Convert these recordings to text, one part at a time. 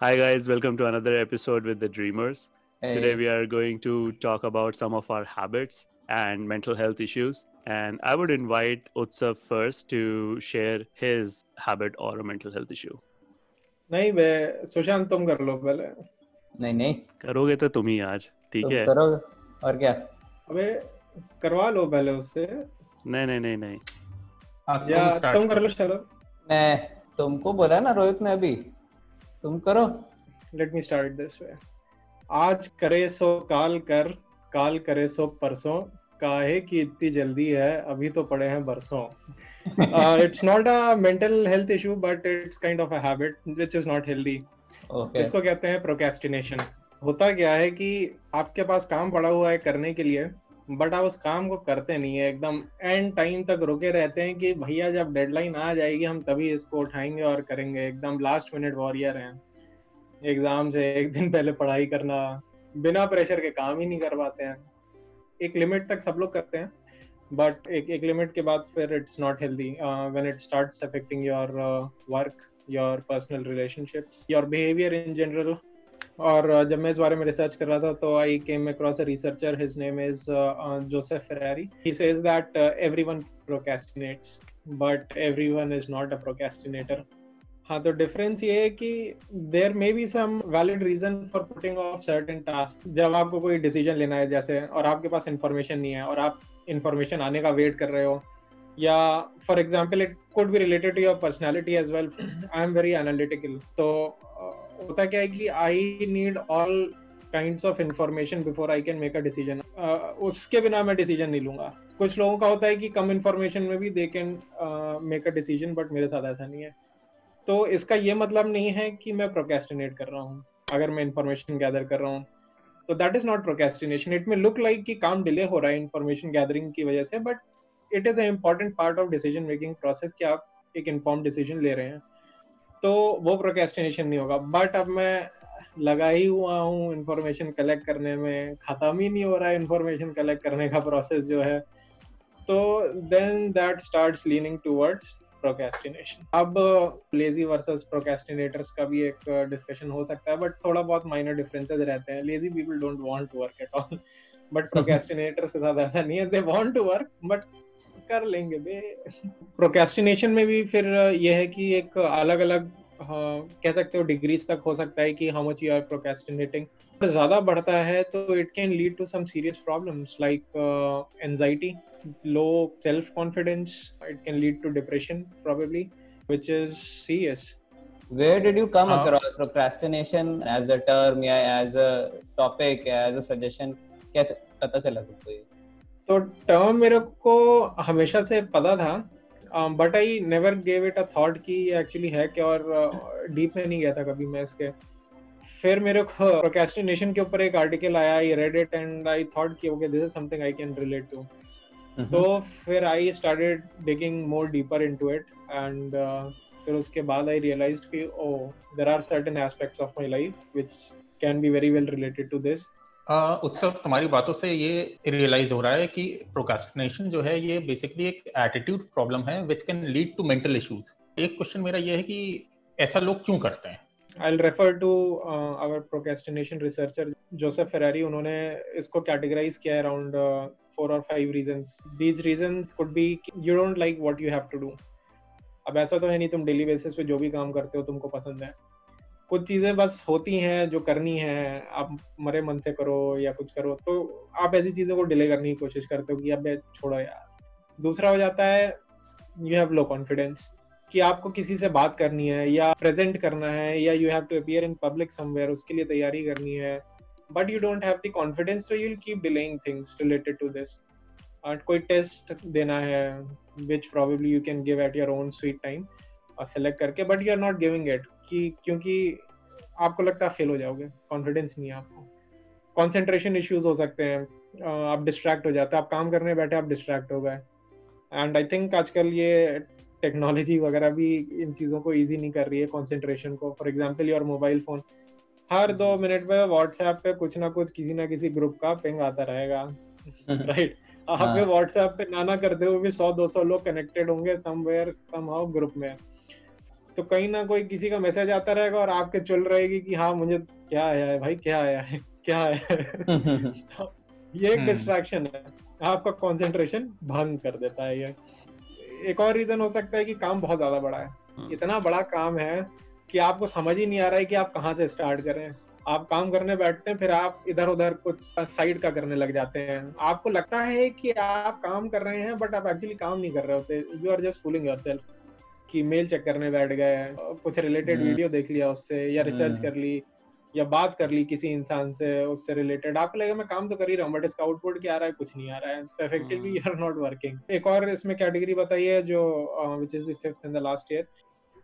Hi, guys. Welcome to another episode with the Dreamers. Hey. Today, we are going to talk about some of our habits and mental health issues. And I would invite Utsav first to share his habit or a mental health issue. नहीं वे सुशांत तुम कर लो पहले नहीं नहीं करोगे तो तुम ही आज ठीक है करो और क्या अबे करवा लो पहले उससे नहीं नहीं नहीं नहीं हाँ, या तुम तुम कर लो चलो मैं तुमको बोला ना रोहित ने अभी तुम करो। Let me start this way आज करे सो काल कर काल करे सो परसों। काहे की इतनी जल्दी है अभी तो पड़े हैं बरसों। It's not a mental health issue but it's kind of a habit which is not healthy okay इसको कहते हैं प्रोकेस्टिनेशन होता क्या है कि आपके पास काम पड़ा हुआ है करने के लिए बट आप उस काम को करते नहीं है, एकदम एंड टाइम तक रुके रहते हैं कि भैया जब डेडलाइन आ जाएगी, हम तभी इसको उठाएँगे और करेंगे। एकदम लास्ट मिनट वॉरियर हैं। एग्ज़ाम से एक दिन पहले पढ़ाई करना, बिना प्रेशर के काम ही नहीं कर पाते हैं। एक लिमिट तक सब लोग करते हैं बट एक एक लिमिट के बाद फिर it's not healthy when it starts affecting your work your personal relationships your behaviour in general और uh, जब मैं इस बारे में रिसर्च कर रहा था तो I came across a researcher his name is Joseph Ferrari he says that everyone procrastinates but everyone is not a procrastinator हाँ तो डिफरेंस ये है कि there may be some valid reason for putting off certain task जब आपको कोई decision लेना है जैसे और आपके पास इंफॉर्मेशन नहीं है और आप इंफॉर्मेशन आने का वेट कर रहे हो या for example it could be related to your personality as well I am very analytical तो होता क्या है कि I need all kinds of information before I can make a decision उसके बिना मैं डिसीज़न नहीं लूँगा। कुछ लोगों का होता है कि कम इन्फॉर्मेशन में भी they can make a decision but मेरे साथ ऐसा नहीं है। तो इसका ये मतलब नहीं है कि मैं प्रोकेस्टिनेट कर रहा हूँ, अगर मैं इंफॉर्मेशन गैदर कर रहा हूँ। तो that is not procrastination it may look like कि काम डिले हो रहा है इन्फॉर्मेशन गैदरिंग की वजह से but it is a important part of decision making process कि आप एक इन्फॉर्म डिसीज़न ले रहे हैं। तो वो प्रोकेस्टिनेशन नहीं होगा। बट अब मैं लगा ही हुआ हूँ इंफॉर्मेशन कलेक्ट करने में। खत्म ही नहीं हो रहा है इन्फॉर्मेशन कलेक्ट करने का प्रोसेस जो है। तो then that starts leaning towards procrastination अब लेजी वर्सेस प्रोकेस्टिनेटर्स का भी एक डिस्कशन हो सकता है बट थोड़ा बहुत माइनर डिफरेंसेस रहते हैं। Lazy people don't want to work at all but procrastinators के साथ ऐसा नहीं है। They want to work but कर लेंगे बे। प्रोकेस्टिनेशन में भी फिर यह है कि एक अलग अलग हाँ, कह सकते हो डिग्रीज तक हो सकता है कि how much you are procrastinating ज़्यादा बढ़ता है तो it can lead to some serious problems like anxiety low self confidence it can lead to depression probably which is serious where did you come across procrastination as a term या as a topic as a suggestion कैसे पता चला तुमको ये? तो term मेरे को हमेशा से पता था but I never gave it a thought कि एक्चुअली है क्या और डीप में नहीं गया था कभी मैं इसके। फिर मेरे को प्रोकेस्टिनेशन के ऊपर एक आर्टिकल आया I read it and I thought कि okay this is something I can relate to तो फिर I started digging more deeper into it and फिर उसके बाद आई रियलाइज्ड कि ओ there are certain aspects of my life which can be very well related to this Utsav तुम्हारी बातों से ये रियलाइज़ हो रहा है कि प्रोकास्टिनेशन जो है, ये बेसिकली एक एटीट्यूड प्रॉब्लम है which can lead to mental issues एक क्वेश्चन मेरा ये है कि ऐसा लोग क्यों करते हैं? I will refer to our procrastination researcher Joseph Ferrari उन्होंने इसको कैटेगराइज किया है अराउंड फोर और five reasons these reasons could be you don't like what you have to do अब ऐसा तो है नहीं तुम डेली बेसिस पे जो भी काम करते हो तुमको पसंद है। कुछ चीज़ें बस होती हैं, जो करनी है, आप मरे मन से करो या कुछ करो तो आप ऐसी चीज़ों को डिले करने की कोशिश करते हो कि अब छोड़ो यार। दूसरा हो जाता है यू हैव लो कॉन्फिडेंस कि आपको किसी से बात करनी है या प्रेजेंट करना है या you have to appear in public somewhere उसके लिए तैयारी करनी है। But you don't have the confidence तो you will keep delaying things related to this कोई टेस्ट देना है which probably you can give at your own sweet time select करके but you are not giving it कि क्योंकि आपको लगता है फेल हो जाओगे कॉन्फिडेंस नहीं है आपको। कॉन्सेंट्रेशन इश्यूज़ हो सकते हैं आप डिस्ट्रैक्ट हो जाते हैं आप काम करने बैठे आप डिस्ट्रैक्ट हो गए। एंड आई थिंक आजकल ये टेक्नोलॉजी वगैरह भी इन चीज़ों को इजी नहीं कर रही है कंसंट्रेशन को। For example your mobile phone हर दो मिनट पे व्हाट्सएप पे कुछ ना कुछ किसी ना किसी ग्रुप का पिंग आता रहेगा। राइट आप। व्हाट्सएप पे ना ना करते हुए भी सौ दो सौ लोग कनेक्टेड होंगे समवेयर समहाउ ग्रुप में। तो कहीं ना कोई किसी का मैसेज आता रहेगा और आपके चल रहेगी कि हाँ मुझे क्या आया है भाई क्या आया है क्या आया है। तो ये एक हम्म। डिस्ट्रैक्शन है। आपका कंसंट्रेशन भंग कर देता है ये। एक और रीजन हो सकता है कि काम बहुत ज़्यादा बड़ा है। हम्म, इतना बड़ा काम है कि आपको समझ ही नहीं आ रहा है कि आप कहाँ से स्टार्ट करें आप काम करने बैठते हैं फिर आप इधर उधर कुछ साइड का करने लग जाते हैं। आपको लगता है कि आप काम कर रहे हैं बट आप एक्चुअली काम नहीं कर रहे होते। You are just fooling your कि मेल चेक करने बैठ गए कुछ रिलेटेड हम्म। वीडियो देख लिया उससे या रिसर्च हम्म। कर ली या बात कर ली किसी इंसान से उससे रिलेटेड आपको लगेगा मैं काम तो कर ही रहा हूँ बट इसका आउटपुट क्या आ रहा है कुछ नहीं आ रहा है तो effectively hmm. You are not working एक और इसमें कैटेगरी बताइए जो which is the fifth in the last year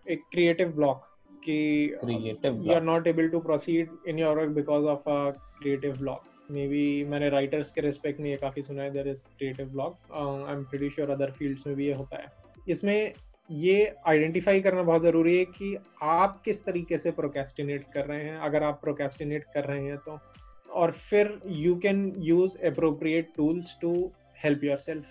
एक क्रिएटिव ब्लॉक कि you are block. not able to proceed in your work because of a creative block maybe मैंने writers के respect में ये काफ़ी सुना है there is creative block I am pretty sure other fields में भी ये होता है इसमें ये आइडेंटिफाई करना बहुत ज़रूरी है कि आप किस तरीके से प्रोकेस्टिनेट कर रहे हैं। अगर आप प्रोकेस्टिनेट कर रहे हैं तो और फिर you can use appropriate tools to help yourself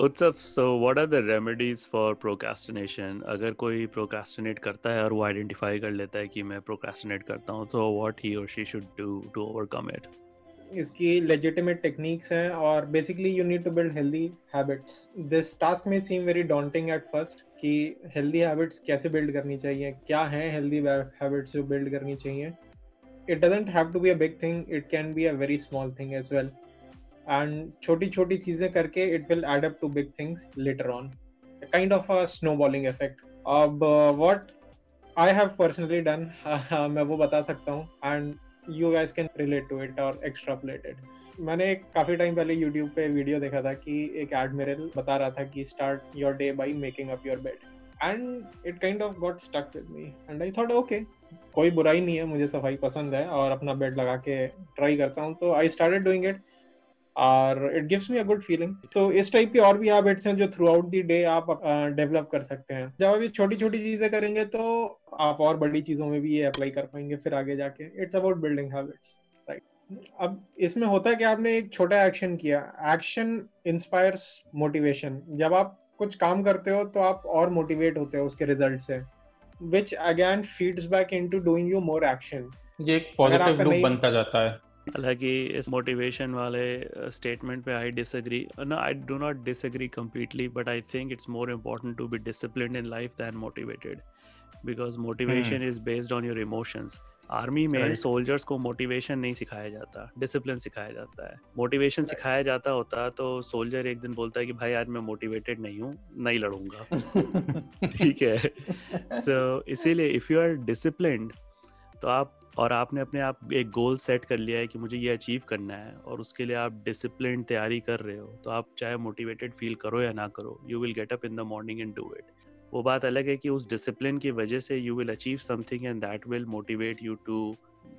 Utsav so what are the remedies for procrastination अगर कोई प्रोकेस्टिनेट करता है और वो आइडेंटिफाई कर लेता है कि मैं प्रोकेस्टिनेट करता हूँ तो व्हाट ही और she should do to overcome it इसकी लेजिटिमेट टेक्निक्स हैं और basically you need to build healthy habits this task में seem very daunting at first कि हेल्दी हैबिट्स कैसे बिल्ड करनी चाहिए, क्या हैं हेल्दी हैबिट्स जो बिल्ड करनी चाहिए। It doesn't have to be a big thing it can be a very small thing as well and छोटी छोटी चीज़ें करके it will add up to big things later on kind of a snowballing effect अब what I have personally done मैं वो बता सकता हूँ and you can relate to it or extrapolate it. मैंने काफ़ी टाइम पहले YouTube पे वीडियो देखा था कि एक एडमिरल बता रहा था कि start your day by making up your bed and it kind of got stuck with me and I thought okay कोई बुराई नहीं है, मुझे सफ़ाई पसंद है और अपना बेड लगा के ट्राई करता हूँ। तो आई स्टार्टेड डूइंग इट और it gives me a good feeling तो इस टाइप की और भी हैबिट्स हैं जो थ्रू आउट दी डे आप डेवलप कर सकते हैं। जब आप ये छोटी छोटी चीज़ें करेंगे तो आप और बड़ी चीज़ों में भी ये अप्लाई कर पाएँगे फिर आगे जाके। इट्स अबाउट बिल्डिंग हैबिट्स अब इसमें होता है कि आपने एक छोटा एक्शन किया। एक्शन इंस्पायर्स मोटिवेशन जब आप कुछ काम करते हो तो आप और मोटिवेट होते हो उसके रिज़ल्ट से which again feeds back into doing you more action ये एक पॉजिटिव लूप बनता जाता है। हालाँकि इस मोटिवेशन वाले स्टेटमेंट पे I disagree no i do not disagree completely but i think it's more important to be disciplined in life than motivated because motivation is based on your emotions. Army में soldiers को motivation नहीं सिखाया जाता discipline सिखाया जाता है। Motivation सिखाया जाता होता तो सोल्जर एक दिन बोलता है कि भाई आज मैं मोटिवेटेड नहीं हूँ नहीं लड़ूँगा। ठीक है। सो so, इसीलिए इफ़ यू आर डिसिप्लिन तो आप और आपने अपने आप एक गोल सेट कर लिया है कि मुझे ये अचीव करना है और उसके लिए आप डिसिप्लिन तैयारी कर रहे हो तो आप चाहे मोटिवेटेड फील करो या ना करो you will get up in the morning and do it वो बात अलग है कि उस डिसिप्लिन की वजह से you will achieve something and that will motivate you to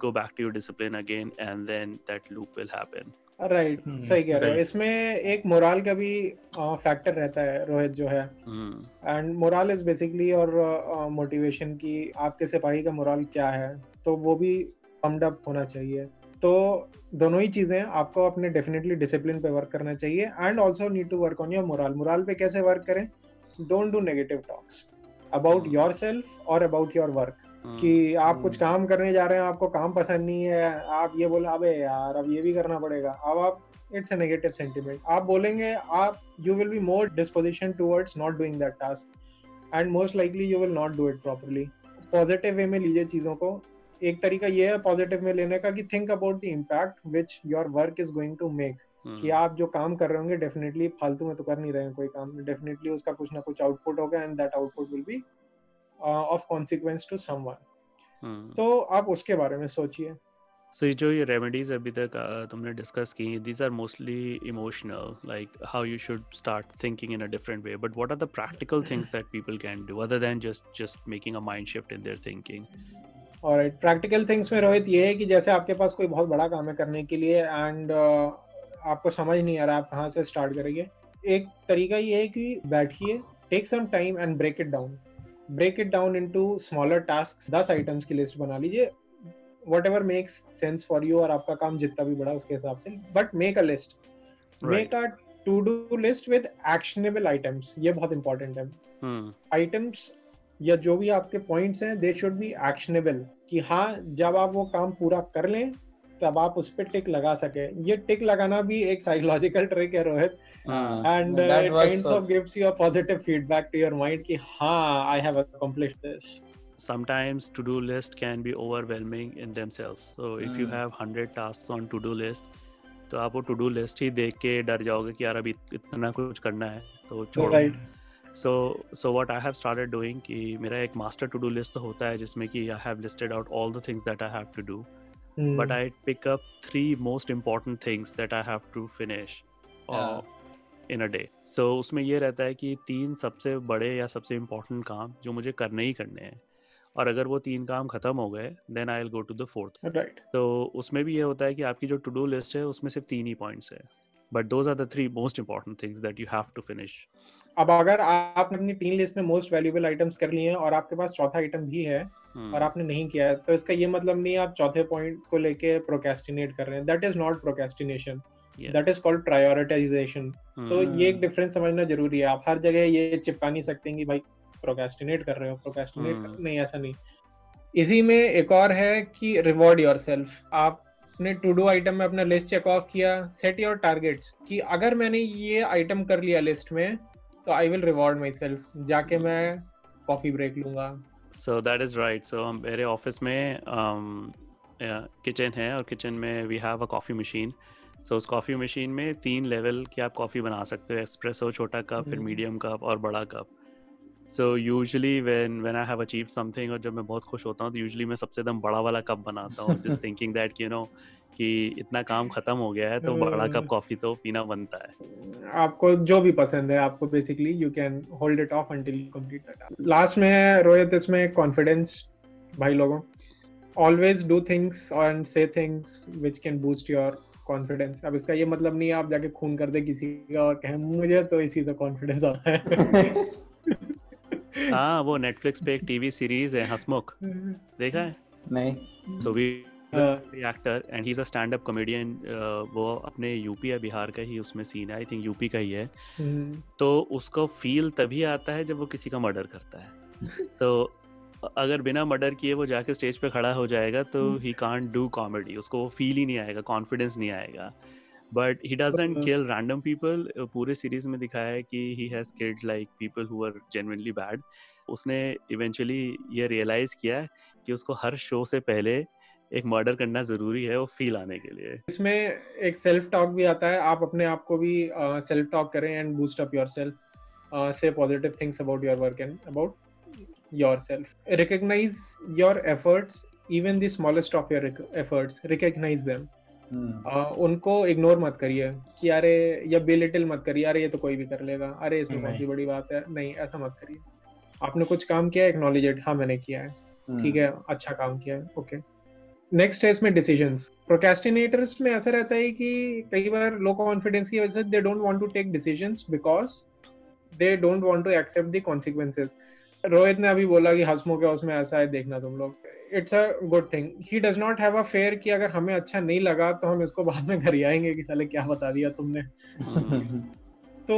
go back to your discipline again and then that loop will happen. Right Hmm, सही कह रहे हो। इसमें एक मोरल का भी फैक्टर रहता है रोहित जो है. एंड मोरल इज़ बेसिकली और मोटिवेशन uh, की आपके सिपाही का मोरल क्या है तो वो भी पम्ड अप होना चाहिए। तो दोनों ही चीज़ें आपको अपने डेफिनेटली डिसिप्लिन पे वर्क करना चाहिए and also need to work on your moral moral पे कैसे वर्क करें? Don't do negative talks about. Yourself और अबाउट योर वर्क. कि आप कुछ Hmm. काम करने जा रहे हैं आपको काम पसंद नहीं है आप ये बोले अबे यार अब ये भी करना पड़ेगा अब आप इट्स अ नेगेटिव सेंटिमेंट आप बोलेंगे आप you will be more disposition towards not doing that task and most likely you will not do it properly positive way में लीजिए चीज़ों को एक तरीका ये है पॉजिटिव में लेने का कि think about the impact which your work is going to make. Hmm. कि आप जो काम कर रहे होंगे डेफिनेटली फालतू में तो कर नहीं रहे हैं कोई काम। डेफिनेटली उसका कुछ ना कुछ आउटपुट होगा and that output will be of consequence to someone तो आप उसके बारे में सोचिए। सो ये जो ये रेमेडीज अभी तक तुमने डिस्कस की these are mostly emotional like how you should start thinking in a different way but what are the practical things that people can do other than just just making a mind shift in their thinking alright practical things में रोहित ये है कि जैसे आपके पास कोई बहुत बड़ा काम है करने के लिए एंड आपको समझ नहीं आ रहा आप कहाँ से स्टार्ट करेंगे। एक तरीका ये है कि बैठिए take some time and break it down break it down into smaller task दस आइटम्स की लिस्ट बना लीजिए। Whatever makes sense for you और आपका काम जितना भी बड़ा उसके हिसाब से but make a list make a to do list with actionable items ये बहुत इंपॉर्टेंट है। Items hmm. या जो भी आपके पॉइंट्स हैं दे शुड बी एक्शनेबल कि हाँ जब आप वो काम पूरा कर लें तब आप उस पर टिक लगा सके। ये टिक लगाना भी एक साइकोलॉजिकल ट्रिक है Rohit. And it of gives you a positive feedback to your mind कि हाँ I have accomplished this sometimes to do list can be overwhelming in themselves. So if mm. you have 100 tasks on to do list तो आप वो to do list ही देख के डर जाओगे कि यार अभी इतना कुछ करना है तो छोड़ो। So so what I have started doing कि मेरा एक मास्टर टू डू लिस्ट होता है जिसमें कि I have listed out all the things that I have to do but I pick up three most important things that I have to finish in a day so उसमें ये रहता है कि तीन सबसे बड़े या सबसे इम्पोर्टेंट काम जो मुझे करने ही करने हैं। और अगर वो तीन काम खत्म हो गए then I will go to the fourth right तो उसमें भी ये होता है कि आपकी जो टू डू लिस्ट है उसमें सिर्फ़ तीन ही पॉइंट्स है। But those are the three most important things that you have to finish अब अगर आपने अपनी तीन लिस्ट में मोस्ट वैल्यूएबल आइटम्स कर लिए हैं और आपके पास चौथा आइटम भी है hmm. और आपने नहीं किया है तो इसका ये मतलब नहीं आप चौथे पॉइंट को लेके प्रोकेस्टिनेट कर रहे हैं। That is not procrastination that is called prioritization तो ये एक डिफरेंस. समझना ज़रूरी है। आप हर जगह ये चिपका नहीं सकते कि भाई प्रोकेस्टिनेट कर रहे हो प्रोकेस्टिनेट hmm. नहीं ऐसा नहीं। इसी में एक और है कि रिवॉर्ड योर सेल्फ आपने टू डू आइटम में अपना लिस्ट चेक ऑफ़ किया। सेट योर टारगेट्स कि अगर मैंने ये आइटम कर लिया लिस्ट में तो I will reward myself जाके मैं कॉफ़ी ब्रेक लूँगा। So that is right so मेरे ऑफ़िस में किचन um, है और किचन में we have a coffee machine so उस कॉफ़ी मशीन में तीन लेवल की आप कॉफ़ी बना सकते हो. एक्सप्रेसो छोटा कप फिर मीडियम हम्म। कप और बड़ा cup so usually when when I have achieve something और जब मैं बहुत खुश होता हूँ तो यूजली मैं सबसे एकदम बड़ा वाला कप बनाता हूँ just thinking that you know कि इतना काम खत्म हो गया है तो बड़ा कप कॉफ़ी तो पीना बनता है। आपको जो भी पसंद है आपको basically you can hold it off until you complete that last में रोहित इसमें कॉन्फिडेंस भाई लोगों ऑलवेज डू थिंग्स एंड से things which can boost your confidence अब इसका ये मतलब नहीं है आप जाके खून कर दे किसी का और कहें मुझे तो इसी से कॉन्फिडेंस आता है। हाँ वो नेटफ्लिक्स पे एक टीवी सीरीज़ है हसमुख। देखा है? नहीं। So we actor and he is a stand up comedian वो अपने यूपी या बिहार का ही उसमें सीन है आई थिंक यूपी का ही है। हम्म। तो उसको फील तभी आता है जब वो किसी का मर्डर करता है। तो अगर बिना मर्डर किए वो जाके स्टेज पे खड़ा हो जाएगा तो ही कांट डू कॉमेडी उसको वो फील ही नहीं आएगा कॉन्फिडेंस नहीं आएगा। But he doesn't kill random people पूरे सीरीज़ में दिखाया है कि he has killed like people who are genuinely bad उसने इवेंचुअली ये रियलाइज़ किया कि उसको हर शो से पहले एक मर्डर करना ज़रूरी है वो फील आने के लिए। इसमें एक सेल्फ टॉक भी आता है। आप अपने आप को भी सेल्फ टॉक करें एंड बूस्ट अप योरसेल्फ से positive things about your work and about yourself. Recognize your efforts even the smallest of your efforts. Recognize them. आ, उनको इग्नोर मत करिए कि अरे या बेलिटिल मत करिए अरे ये तो कोई भी कर लेगा। अरे इसमें कौन सी बड़ी बात है। नहीं ऐसा मत करिए। आपने कुछ काम किया एक्नॉलेज इट हाँ मैंने किया है। ठीक है अच्छा काम किया है। ओके नेक्स्ट है इसमें डिसीज़न प्रोकेस्टिनेटर्स में ऐसा रहता है कि कई बार लो कॉन्फिडेंस की वजह से they don't want to take decisions because they don't want to accept the consequences Rohit ने अभी बोला कि हसमो के उसमें ऐसा है देखना तुम लोग। It's a good thing he does not have a fear कि अगर हमें अच्छा नहीं लगा तो हम इसको बाद में घर आएँगे कि साले क्या बता दिया तुमने। तो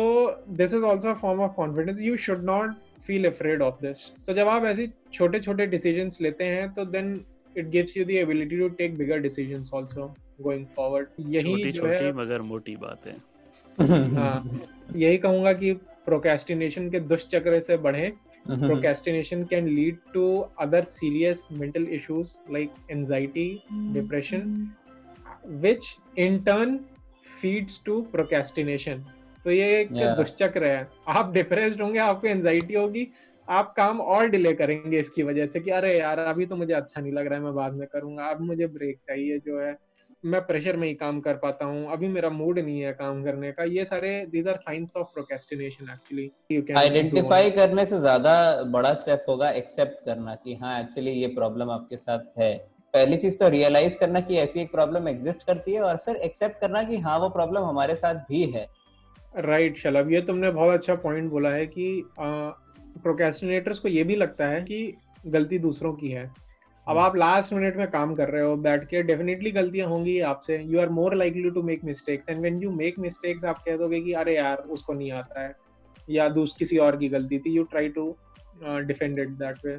this is also form of confidence you should not feel afraid of this तो जब आप ऐसे छोटे छोटे डिसीज़न लेते हैं तो then it gives you the ability to take bigger decisions also going forward यही छोटी, जो छोटी मगर मोटी बात। है हाँ यही कहूँगा कि प्रोकेस्टिनेशन के दुष्चक्र से बढ़े। Mm-hmm. Procrastination can lead to other serious mental issues like anxiety, mm-hmm. depression, which in turn feeds to procrastination. तो ये एक yeah. दुष्चक्र है आप डिप्रेस्ड होंगे आपको एंजाइटी होगी आप काम और डिले करेंगे इसकी वजह से कि अरे यार अभी तो मुझे अच्छा नहीं लग रहा है मैं बाद में करूँगा अब मुझे ब्रेक चाहिए जो है मैं प्रेशर में ही काम कर पाता हूँ अभी मेरा मूड नहीं है काम करने का ये सारे these are science of procrastination actually identify करने से ज़्यादा बड़ा स्टेप होगा एक्सेप्ट करना कि हाँ एक्चुअली ये प्रॉब्लम आपके साथ है। पहली चीज़ तो रियलाइज़ करना कि ऐसी एक प्रॉब्लम एग्जिस्ट करती है और फिर एक्सेप्ट करना कि हाँ वो प्रॉब्लम हमारे साथ भी है। राइट right, शलभ ये तुमने बहुत अच्छा पॉइंट बोला है कि प्रोकेस्टिनेटर्स को ये भी लगता है कि गलती दूसरों की है। अब आप लास्ट मिनट में काम कर रहे हो बैठ के डेफिनेटली गलतियाँ होंगी आपसे। You are more likely to make mistakes and when you make mistakes आप कह दोगे कि अरे यार उसको नहीं आता है। या दूस किसी और की गलती थी you try to defend it that way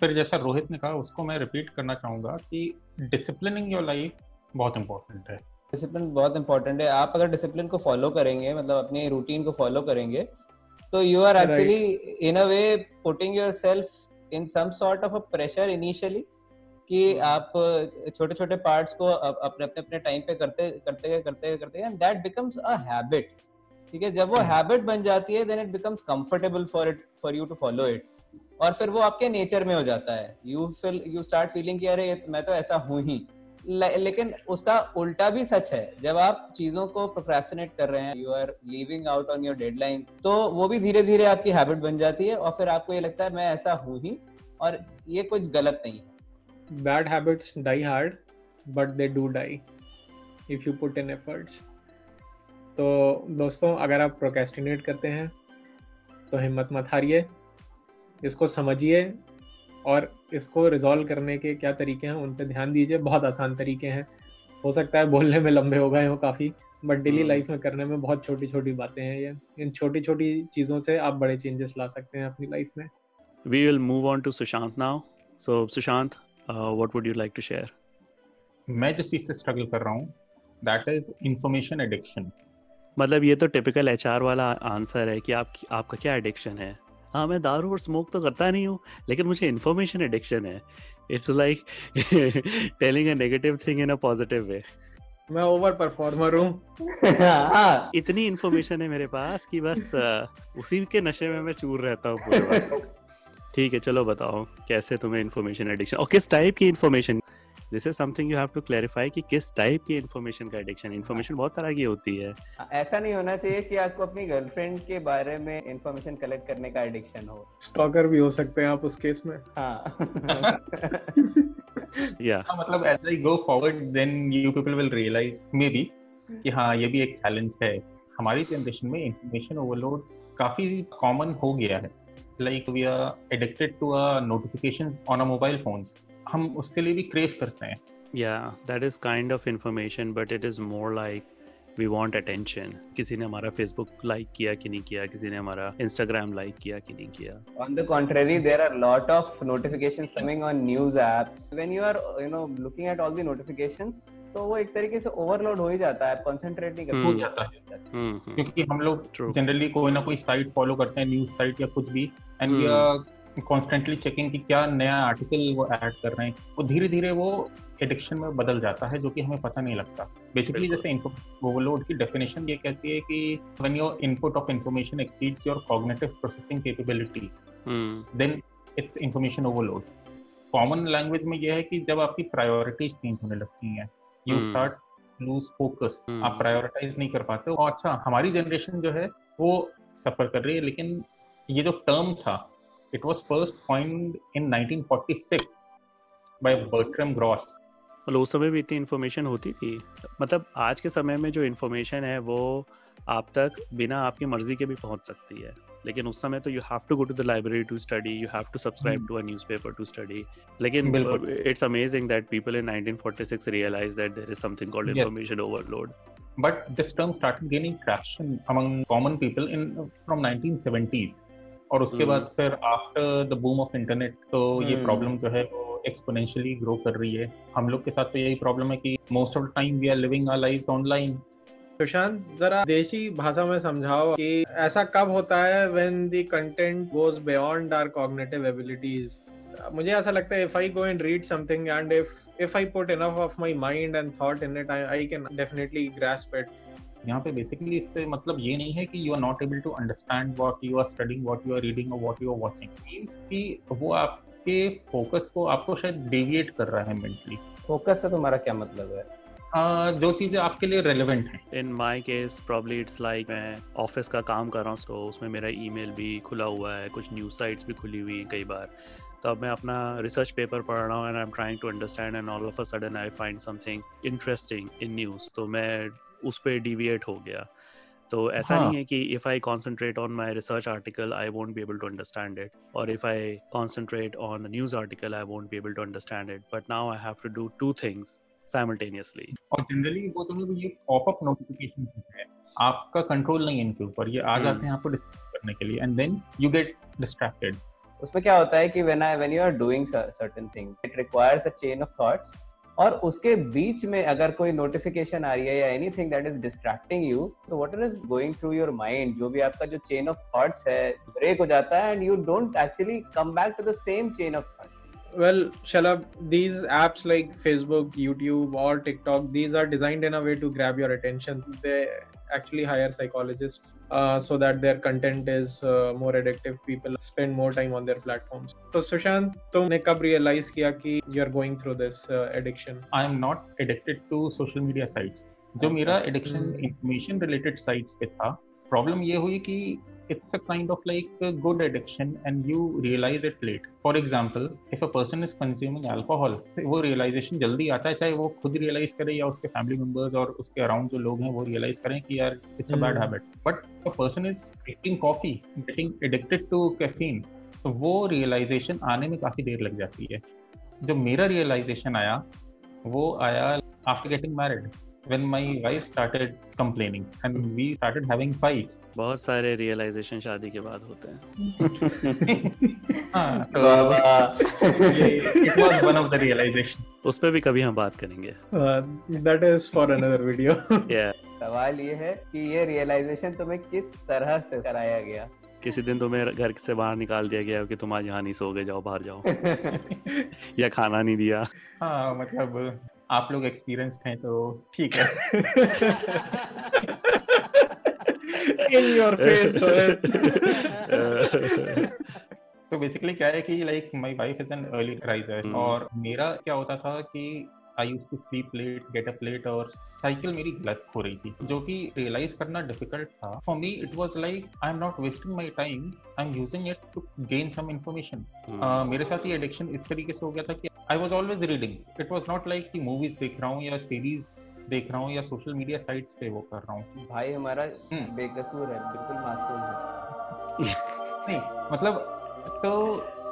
फिर जैसा रोहित ने कहा उसको मैं रिपीट करना चाहूँगा कि डिसिप्लिनिंग योर लाइफ बहुत इंपॉर्टेंट है। डिसिप्लिन बहुत इंपॉर्टेंट है। आप अगर डिसिप्लिन को फॉलो करेंगे मतलब अपनी रूटीन को फॉलो करेंगे तो you are actually in a way putting yourself in some sort of a pressure initially कि. आप छोटे छोटे पार्ट्स को अपने अपने अपने टाइम पे करते करते गए करते गए करते and that becomes a habit ठीक है? जब वो हैबिट hmm. बन जाती है then it becomes comfortable for it for you to follow it और फिर वो आपके नेचर में हो जाता है. You feel you start feeling कि अरे मैं तो ऐसा हूँ ही. लेकिन उसका उल्टा भी सच है। जब आप चीज़ों को प्रोक्रेस्टिनेट कर रहे हैं you are leaving out on your deadline तो वो भी धीरे धीरे आपकी हैबिट बन जाती है और फिर आपको ये लगता है, मैं ऐसा हूँ ही और ये कुछ गलत नहीं है। Bad habits die hard but they do die if you put in efforts तो दोस्तों, अगर आप प्रोकेस्टिनेट करते हैं तो हिम्मत मत हारिए। इसको समझिए और इसको रिजॉल्व करने के क्या तरीके हैं उन पर ध्यान दीजिए। बहुत आसान तरीके हैं। हो सकता है बोलने में लंबे हो गए हो काफ़ी बट डेली लाइफ में करने में बहुत छोटी छोटी बातें हैं ये। इन छोटी छोटी चीज़ों से आप बड़े चेंजेस ला सकते हैं अपनी लाइफ में। We will move on to Sushant now so Sushant what would you like to share मैं जिस चीज़ से स्ट्रगल कर रहा हूँ दैट इज़ इंफॉर्मेशन एडिक्शन मतलब ये तो टिपिकल एचआर वाला आंसर है कि आप आपका क्या एडिक्शन है? हाँ मैं दारू और स्मोक तो करता नहीं हूँ लेकिन मुझे इन्फॉर्मेशन एडिक्शन है। It's like telling a negative thing in a positive way मैं ओवर परफॉर्मर हूँ। इतनी इन्फॉर्मेशन है मेरे पास कि बस उसी के नशे में मैं चूर रहता हूँ ठीक है चलो बताओ कैसे तुम्हें इन्फॉर्मेशन एडिक्शन और किस टाइप की information this is something you have to clarify कि किस टाइप की इन्फॉर्मेशन का एडिक्शन इन्फॉर्मेशन बहुत तरह की होती है। हाँ, ऐसा नहीं होना चाहिए कि आपको अपनी गर्लफ्रेंड के बारे में इन्फॉर्मेशन कलेक्ट करने का एडिक्शन हो। स्टॉकर भी हो सकते हैं आप उस केस में। हाँ। या हाँ, मतलब as I go forward then you people will realise maybe कि हाँ ये भी एक चैलेंज है। हमारी जनरेशन में इंफॉर्मेशन ओवरलोड काफ़ी कॉमन हो गया है। Like we are addicted to a notifications on a mobile phones हम उसके लिए भी क्रेव करते हैं। या that is kind of information but it is more like we want attention किसी ने हमारा फेसबुक लाइक किया कि नहीं किया? किसी ने हमारा इंस्टाग्राम लाइक किया कि नहीं किया? On the contrary there are lot of notifications coming on news apps. When you are you know looking at all the notifications तो वो एक तरीके से ओवरलोड हो ही जाता है कंसंट्रेट नहीं कर हो जाता है। क्योंकि हम लोग जनरली कोई ना कोई साइट फॉलो करते हैं न्यूज़ साइट या कुछ भी and we are constantly checking कि क्या नया आर्टिकल वो ऐड कर रहे हैं। वो धीरे धीरे वो एडिक्शन में बदल जाता है जो कि हमें पता नहीं लगता। बेसिकली जैसे ओवरलोड की डेफिनेशन ये कहती है कि when your input of information exceeds your cognitive processing capabilities then it's information overload common language में यह है कि जब आपकी प्रायोरिटीज चेंज होने लगती हैं यू स्टार्ट लूज फोकस आप प्रायोरिटाइज नहीं कर पाते और अच्छा हमारी जनरेशन जो है वो सफ़र कर रही है लेकिन ये जो टर्म था It was first coined in 1946 by Bertram Gross. मतलब उस समय भी इतनी इन्फॉर्मेशन होती थी। मतलब आज के समय में जो इन्फॉर्मेशन है वो आप तक बिना आपकी मर्ज़ी के भी पहुँच सकती है। लेकिन उस समय तो you have to go to the library to study you have to subscribe to a newspaper to study लेकिन it's amazing that people in 1946 realise that there is something called information overload but this term started gaining traction among common people in from 1970s और उसके बाद हम्म। फिर after the boom of internet तो ये problem हम्म। जो है वो एक्सपोनेंशियली ग्रो कर रही है हम लोग के साथ तो यही प्रॉब्लम है कि most of the time we are living our lives online Sushant जरा देशी भाषा में समझाओ कि ऐसा कब होता है when the content goes beyond our cognitive abilities मुझे ऐसा लगता है if I go and read something and if if I put enough of my mind and thought in it, I, I can definitely grasp it. यहाँ पे basically इससे मतलब ये नहीं है कि you are not able to understand what you are studying what you are reading और what you are watching means कि वो आपके फोकस को आपको शायद डेविएट कर रहा है मेंटली फोकस से तुम्हारा क्या मतलब है? Uh, जो चीज़ें आपके लिए रेलेवेंट हैं। In my case probably it's like मैं ऑफ़िस का काम कर रहा हूँ तो उसमें मेरा ईमेल भी खुला हुआ है कुछ न्यूज़ साइट्स भी खुली हुई हैं कई बार। तो अब मैं अपना रिसर्च पेपर पढ़ रहा हूँ and I am trying to understand and all of a sudden I find something interesting in news तो मैं उस पर डिविएट हो गया। तो ऐसा हाँ. नहीं है। कि if I concentrate on my research article I won't be able to understand it और if I concentrate on news article I won't be able to understand it but now I have to do two things simultaneously और generally वो जो ये popup notifications है आपका control नहीं है इनके ऊपर ये आ जाते हैं आपको डिस्टर्ब करने के लिए and then you get distracted उसमें क्या होता है कि when I when you are doing certain thing it requires a chain of thoughts और उसके बीच में अगर कोई नोटिफिकेशन आ रही है या anything that is distracting you तो what is going through your mind जो भी आपका जो चेन ऑफ़ थॉट्स है ब्रेक हो जाता है and you don't actually come back to the same chain of thought well shalab these apps like facebook, youtube or tiktok, these are designed in a way to grab your attention. They actually hire psychologists uh, so that their content is uh, more addictive people spend more time on their platforms so sushant तुमने कब realize किया कि you are going through this uh, addiction i am not addicted to social media sites जो मेरा addiction information related sites पे था problem ये हुई कि it's a kind of like good addiction and you realise it late for example if a person is consuming alcohol वो realisation जल्दी आता है चाहे वो खुद रियलाइज़ करे या उसके फैमिली मेंबर्स और उसके अराउंड जो लोग हैं वो रियलाइज़ करें कि यार it's a bad habit but a person is drinking coffee getting addicted to caffeine तो वो रियलाइजेशन आने में काफ़ी देर लग जाती है। जो मेरा रियलाइजेशन आया वो आया after getting married when my wife started complaining and we started having fights बहुत सारे realization शादी के बाद होते हैं हाँ तो it was one of the realization उस पे भी कभी हम बात करेंगे uh, that is for another video yeah सवाल ये है कि ये रियलाइजेशन तुम्हें किस तरह से कराया गया किसी दिन तुम्हें घर से बाहर निकाल दिया गया कि तुम आज यहाँ नहीं सोगे जाओ बाहर जाओ या खाना नहीं दिया हाँ मतलब आप लोग एक्सपीरियंस्ड हैं तो ठीक है। इन योर फेस तो बेसिकली क्या है कि like my wife is an early riser और मेरा क्या होता था कि I use to sleep late get up late और साइकिल मेरी गलत हो रही थी जो कि रियलाइज़ करना डिफ़िकल्ट था। For me it was like I am not wasting my time I am using it to gain some information मेरे साथ ये एडिक्शन इस तरीके से हो गया था कि I was always reading it was not like कि मूवीज़ देख रहा हूँ या सीरीज़ देख रहा हूँ या सोशल मीडिया साइट्स पे वो कर रहा हूँ। भाई हमारा हम्म। बेकसूर है बिल्कुल मासूम है। नहीं मतलब तो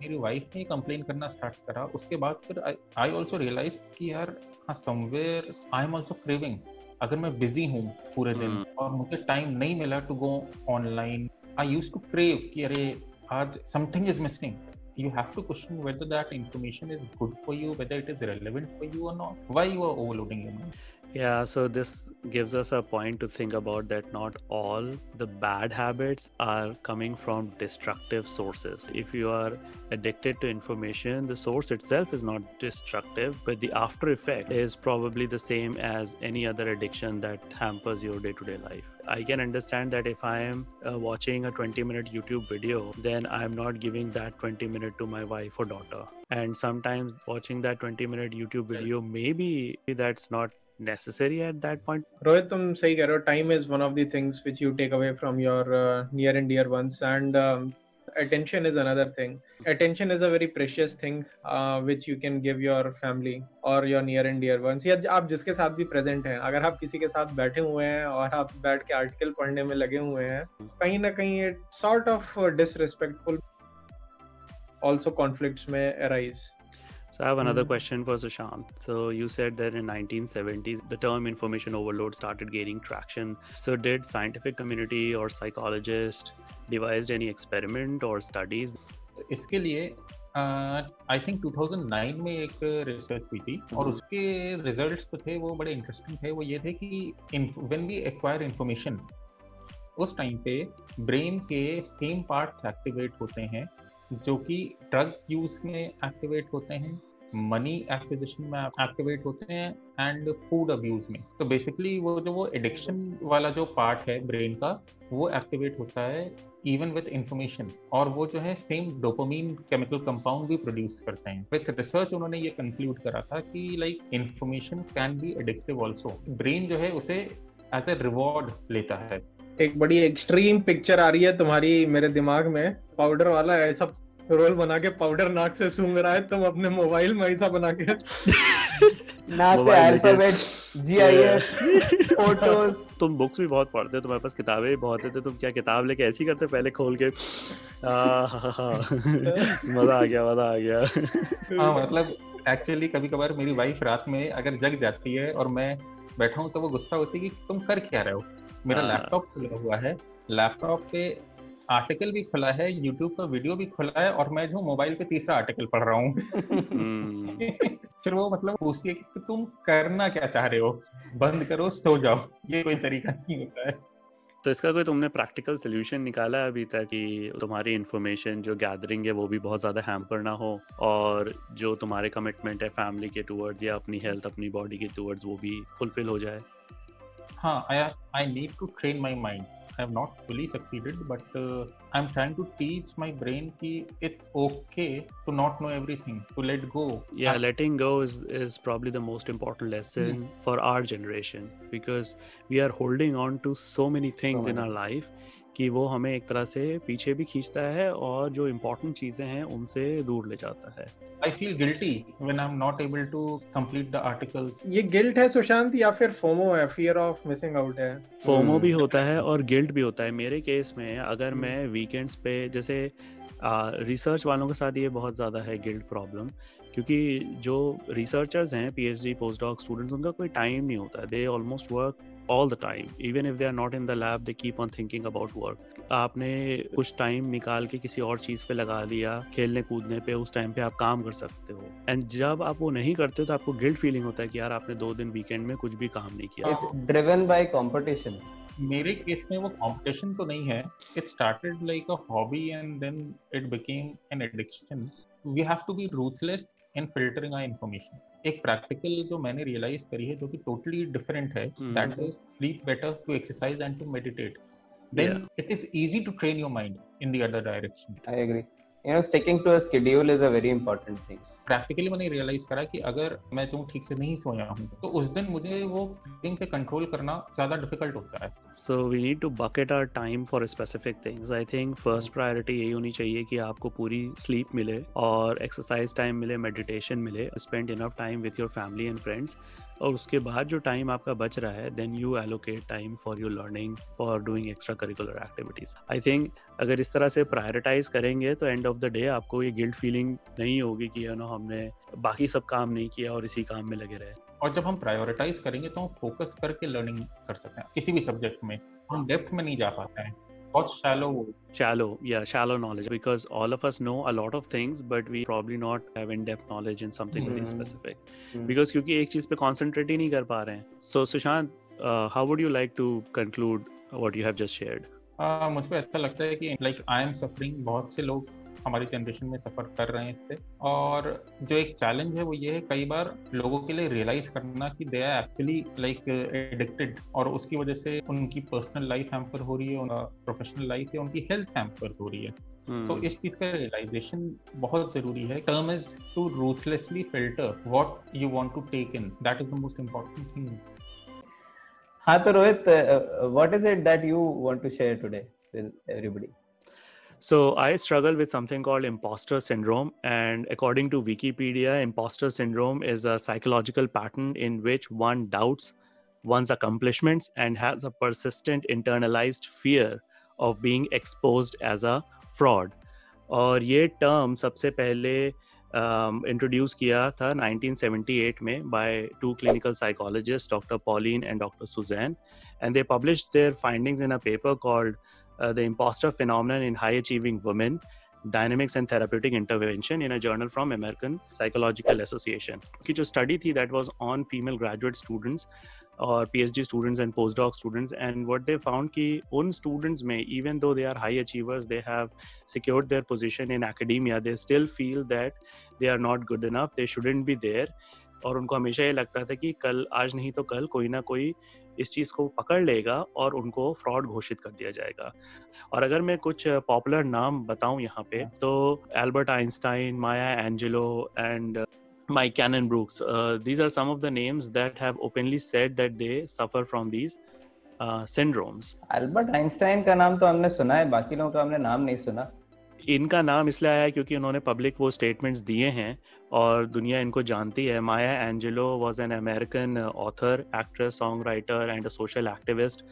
मेरी वाइफ ने कंप्लेन करना स्टार्ट करा। उसके बाद फिर आई आल्सो रियलाइज़ कि यार हाँ somewhere I am also craving अगर मैं बिज़ी हूँ पूरे दिन हम्म। और मुझे टाइम नहीं मिला to go online I use to crave कि अरे आज something is missing you have to question whether that information is good for you whether it is relevant for you or not why you are overloading your mind. Yeah so this gives us a point to think about that not all the bad habits are coming from destructive sources. If you are addicted to information the source itself is not destructive but the after effect is probably the same as any other addiction that hampers your day-to-day life I can understand that if I am uh, watching a 20 minute YouTube video, then I'm not giving that 20 minute to my wife or daughter. And sometimes watching that 20 minute YouTube video, maybe that's not necessary at that point. Rohit, तुम सही कह रहे हो. Time is one of the things which you take away from your uh, near and dear ones, and um, attention is another thing attention is a very precious thing uh, which you can give your family or your near and dear ones या आप जिसके साथ भी present हैं अगर आप किसी के साथ बैठे हुए हैं और आप बैठ के आर्टिकल पढ़ने में लगे हुए हैं कहीं ना कहीं sort of disrespectful also conflicts may arise So I have another mm-hmm. question for Sushant. So you said that in 1970s the term information overload started gaining traction. So did scientific community or psychologists devised any experiment or studies? इसके लिए I think 2009 में एक research हुई थी और उसके results तो थे वो बड़े इंटरेस्टिंग थे वो ये थे कि व्हेन वी एक्वायर इंफॉर्मेशन उस टाइम पे ब्रेन के सेम पार्ट्स एक्टिवेट होते हैं जो कि ड्रग यूज़ में एक्टिवेट होते हैं मनी एक्विजिशन में एक्टिवेट होते हैं एंड फ़ूड अब्यूज में। तो बेसिकली वो जो वो एडिक्शन वाला जो पार्ट है ब्रेन का, वो एक्टिवेट होता है इवन विद इंफॉर्मेशन और वो जो है सेम डोपामीन केमिकल कंपाउंड भी प्रोड्यूस करते हैं। विद रिसर्च उन्होंने ये कंक्लूड करा था कि like information can be addictive also brain जो है उसे एज ए रिवॉर्ड लेता है। एक बड़ी एक्सट्रीम पिक्चर आ रही है तुम्हारी मेरे दिमाग में। पाउडर वाला ऐसा रोल बना के पाउडर नाक से सूंघ रहा है तुम अपने मोबाइल में ऐसा बना के। नाक से अल्फाबेट्स जीआईएफ फ़ोटोज़ तुम बुक्स भी बहुत पढ़ते हो तुम्हारे पास किताबें भी बहुत है तो तुम क्या किताब लेके ऐसी करते पहले खोल के? मज़ा आ गया मज़ा आ गया। हाँ मतलब एक्चुअली कभी कभार मेरी वाइफ रात में अगर जग जाती है और मैं बैठा हूँ तो वो गुस्सा होती है कि तुम कर क्या रहे हो? मेरा लैपटॉप हाँ। खुला हुआ है। लैपटॉप पे आर्टिकल भी खुला है यूट्यूब का वीडियो भी खुला है और मैं जो मोबाइल पे तीसरा आर्टिकल पढ़ रहा हूँ। हम्म, फिर वो मतलब पूछती है कि तुम करना क्या चाह रहे हो? बंद करो सो जाओ। ये कोई तरीका नहीं होता है। तो इसका कोई तुमने प्रैक्टिकल सोल्यूशन निकाला है अभी तक कि तुम्हारी इन्फॉर्मेशन जो गैदरिंग है वो भी बहुत ज़्यादा हैम्पर ना हो और जो तुम्हारे कमिटमेंट है फैमिली के टूवर्ड्स या अपनी हेल्थ अपनी बॉडी के टूवर्ड्स वो भी फुलफिल हो जाए? हाँ I I need to train my mind I have not fully succeeded but uh, I'm trying to teach my brain कि it's okay to not know everything to let go yeah हाँ, letting go is, is probably the most important lesson for our generation because we are holding on to so many things in many. our life कि वो हमें एक तरह से पीछे भी खींचता है और जो इम्पोर्टेंट चीज़ें हैं उनसे दूर ले जाता है। I feel guilty when I'm not able to complete the articles. ये गिल्ट है सुशांत या फिर फोमो है? फियर ऑफ़ मिसिंग आउट है। फोमो भी हम्म। होता है और गिल्ट भी होता है। मेरे केस में अगर हम्म। मैं वीकेंड्स पे जैसे रिसर्च वालों के साथ ये बहुत ज़्यादा है गिल्ट प्रॉब्लम क्योंकि जो रिसर्चर्स हैं पीएचडी पोस्ट डॉक स्टूडेंट्स उनका कोई टाइम नहीं होता। है they almost work all the time even if they are not in the lab they keep on thinking about work आपने कुछ टाइम निकाल के किसी और चीज़ पे लगा दिया खेलने कूदने पे उस टाइम पे आप काम कर सकते हो। एंड जब आप वो नहीं करते हो तो आपको गिल्ट फीलिंग होता है कि यार आपने दो दिन वीकेंड में कुछ भी काम नहीं किया। It's driven by competition. मेरे केस में वो कंपटीशन तो नहीं है। It started like a hobby and then it became an addiction we have to be ruthless in filtering our information एक प्रैक्टिकल जो मैंने रियलाइज़ करी है जो कि टोटली डिफरेंट है that is sleep better to exercise and to meditate then it is easy to train your mind in the other direction I agree you know sticking to a schedule is a very important thing practically मैंने realise करा कि अगर मैं जो ठीक से नहीं सोया हूँ तो उस दिन मुझे वो फीलिंग पे कंट्रोल करना ज़्यादा डिफ़िकल्ट होता है। So we need to bucket our time for specific things I think first priority यही होनी चाहिए कि आपको पूरी स्लीप मिले और एक्सरसाइज टाइम मिले मेडिटेशन मिले spend enough time with your family and friends और उसके बाद जो टाइम आपका बच रहा है then you allocate time for your learning for doing extra curricular activities I think अगर इस तरह से प्रायोरिटाइज करेंगे तो एंड ऑफ़ द डे आपको ये गिल्ट फीलिंग नहीं होगी कि यू नो हमने बाकी सब काम नहीं किया और इसी काम में लगे रहे। और जब हम प्रायोरिटाइज करेंगे तो हम फोकस करके लर्निंग कर सकते हैं। किसी भी सब्जेक्ट में हम डेप्थ में नहीं जा पाते हैं। बहुत shallow shallow yeah shallow knowledge because all of us know a lot of things but we probably not have in-depth knowledge in something mm-hmm. specific Hmm. because क्योंकि एक चीज़ पे concentrate ही नहीं कर पा रहे हैं so Sushant, uh, how would you like to conclude what you have just shared Uh, मुझको ऐसा लगता है कि लाइक आई एम सफरिंग बहुत से लोग हमारी जनरेशन में सफ़र कर रहे हैं इससे। और जो एक चैलेंज है वो ये है कई बार लोगों के लिए रियलाइज़ करना कि they are actually like addicted और उसकी वजह से उनकी पर्सनल लाइफ हैम्पर हो रही है उनका प्रोफेशनल लाइफ या उनकी हेल्थ हैम्पर हो रही है। Hmm. तो इस चीज़ का रियलाइजेशन बहुत ज़रूरी है। Term is to ruthlessly filter what you want to take in that is the most important thing हाँ तो Rohit what is it that you want to share today with everybody? So I struggle with something called imposter syndrome, and according to Wikipedia, imposter syndrome is a psychological pattern in which one doubts one's accomplishments and has a persistent internalized fear of being exposed as a fraud. और ये term सबसे पहले introduce किया था 1978 में by two clinical psychologist doctor Pauline and doctor Suzanne and they published their findings in a paper called uh, the imposter phenomenon in high achieving women dynamics and therapeutic intervention in a journal from american psychological association की जो study थी that was on female graduate students or phd students and postdoc students and what they found कि उन students में even though they are high achievers they have secured their position in academia they still feel that they are not good enough they shouldn't be there और उनको हमेशा ये लगता था कि कल आज नहीं तो कल कोई ना कोई इस चीज़ को पकड़ लेगा और उनको फ्रॉड घोषित कर दिया जाएगा और अगर मैं कुछ पॉपुलर नाम बताऊँ यहाँ पे तो Albert Einstein Maya Angelou and Mike Cannon Brooks. Uh, these are some of the names that have openly said that they suffer from these uh, syndromes. Albert Einstein का नाम तो हमने सुना है बाकी लोगों का हमने नाम नहीं सुना इनका नाम इसलिए आया है क्योंकि उन्होंने पब्लिक वो स्टेटमेंट्स दिए हैं और दुनिया इनको जानती है। Maya Angelou was an American author actress song writer and a social activist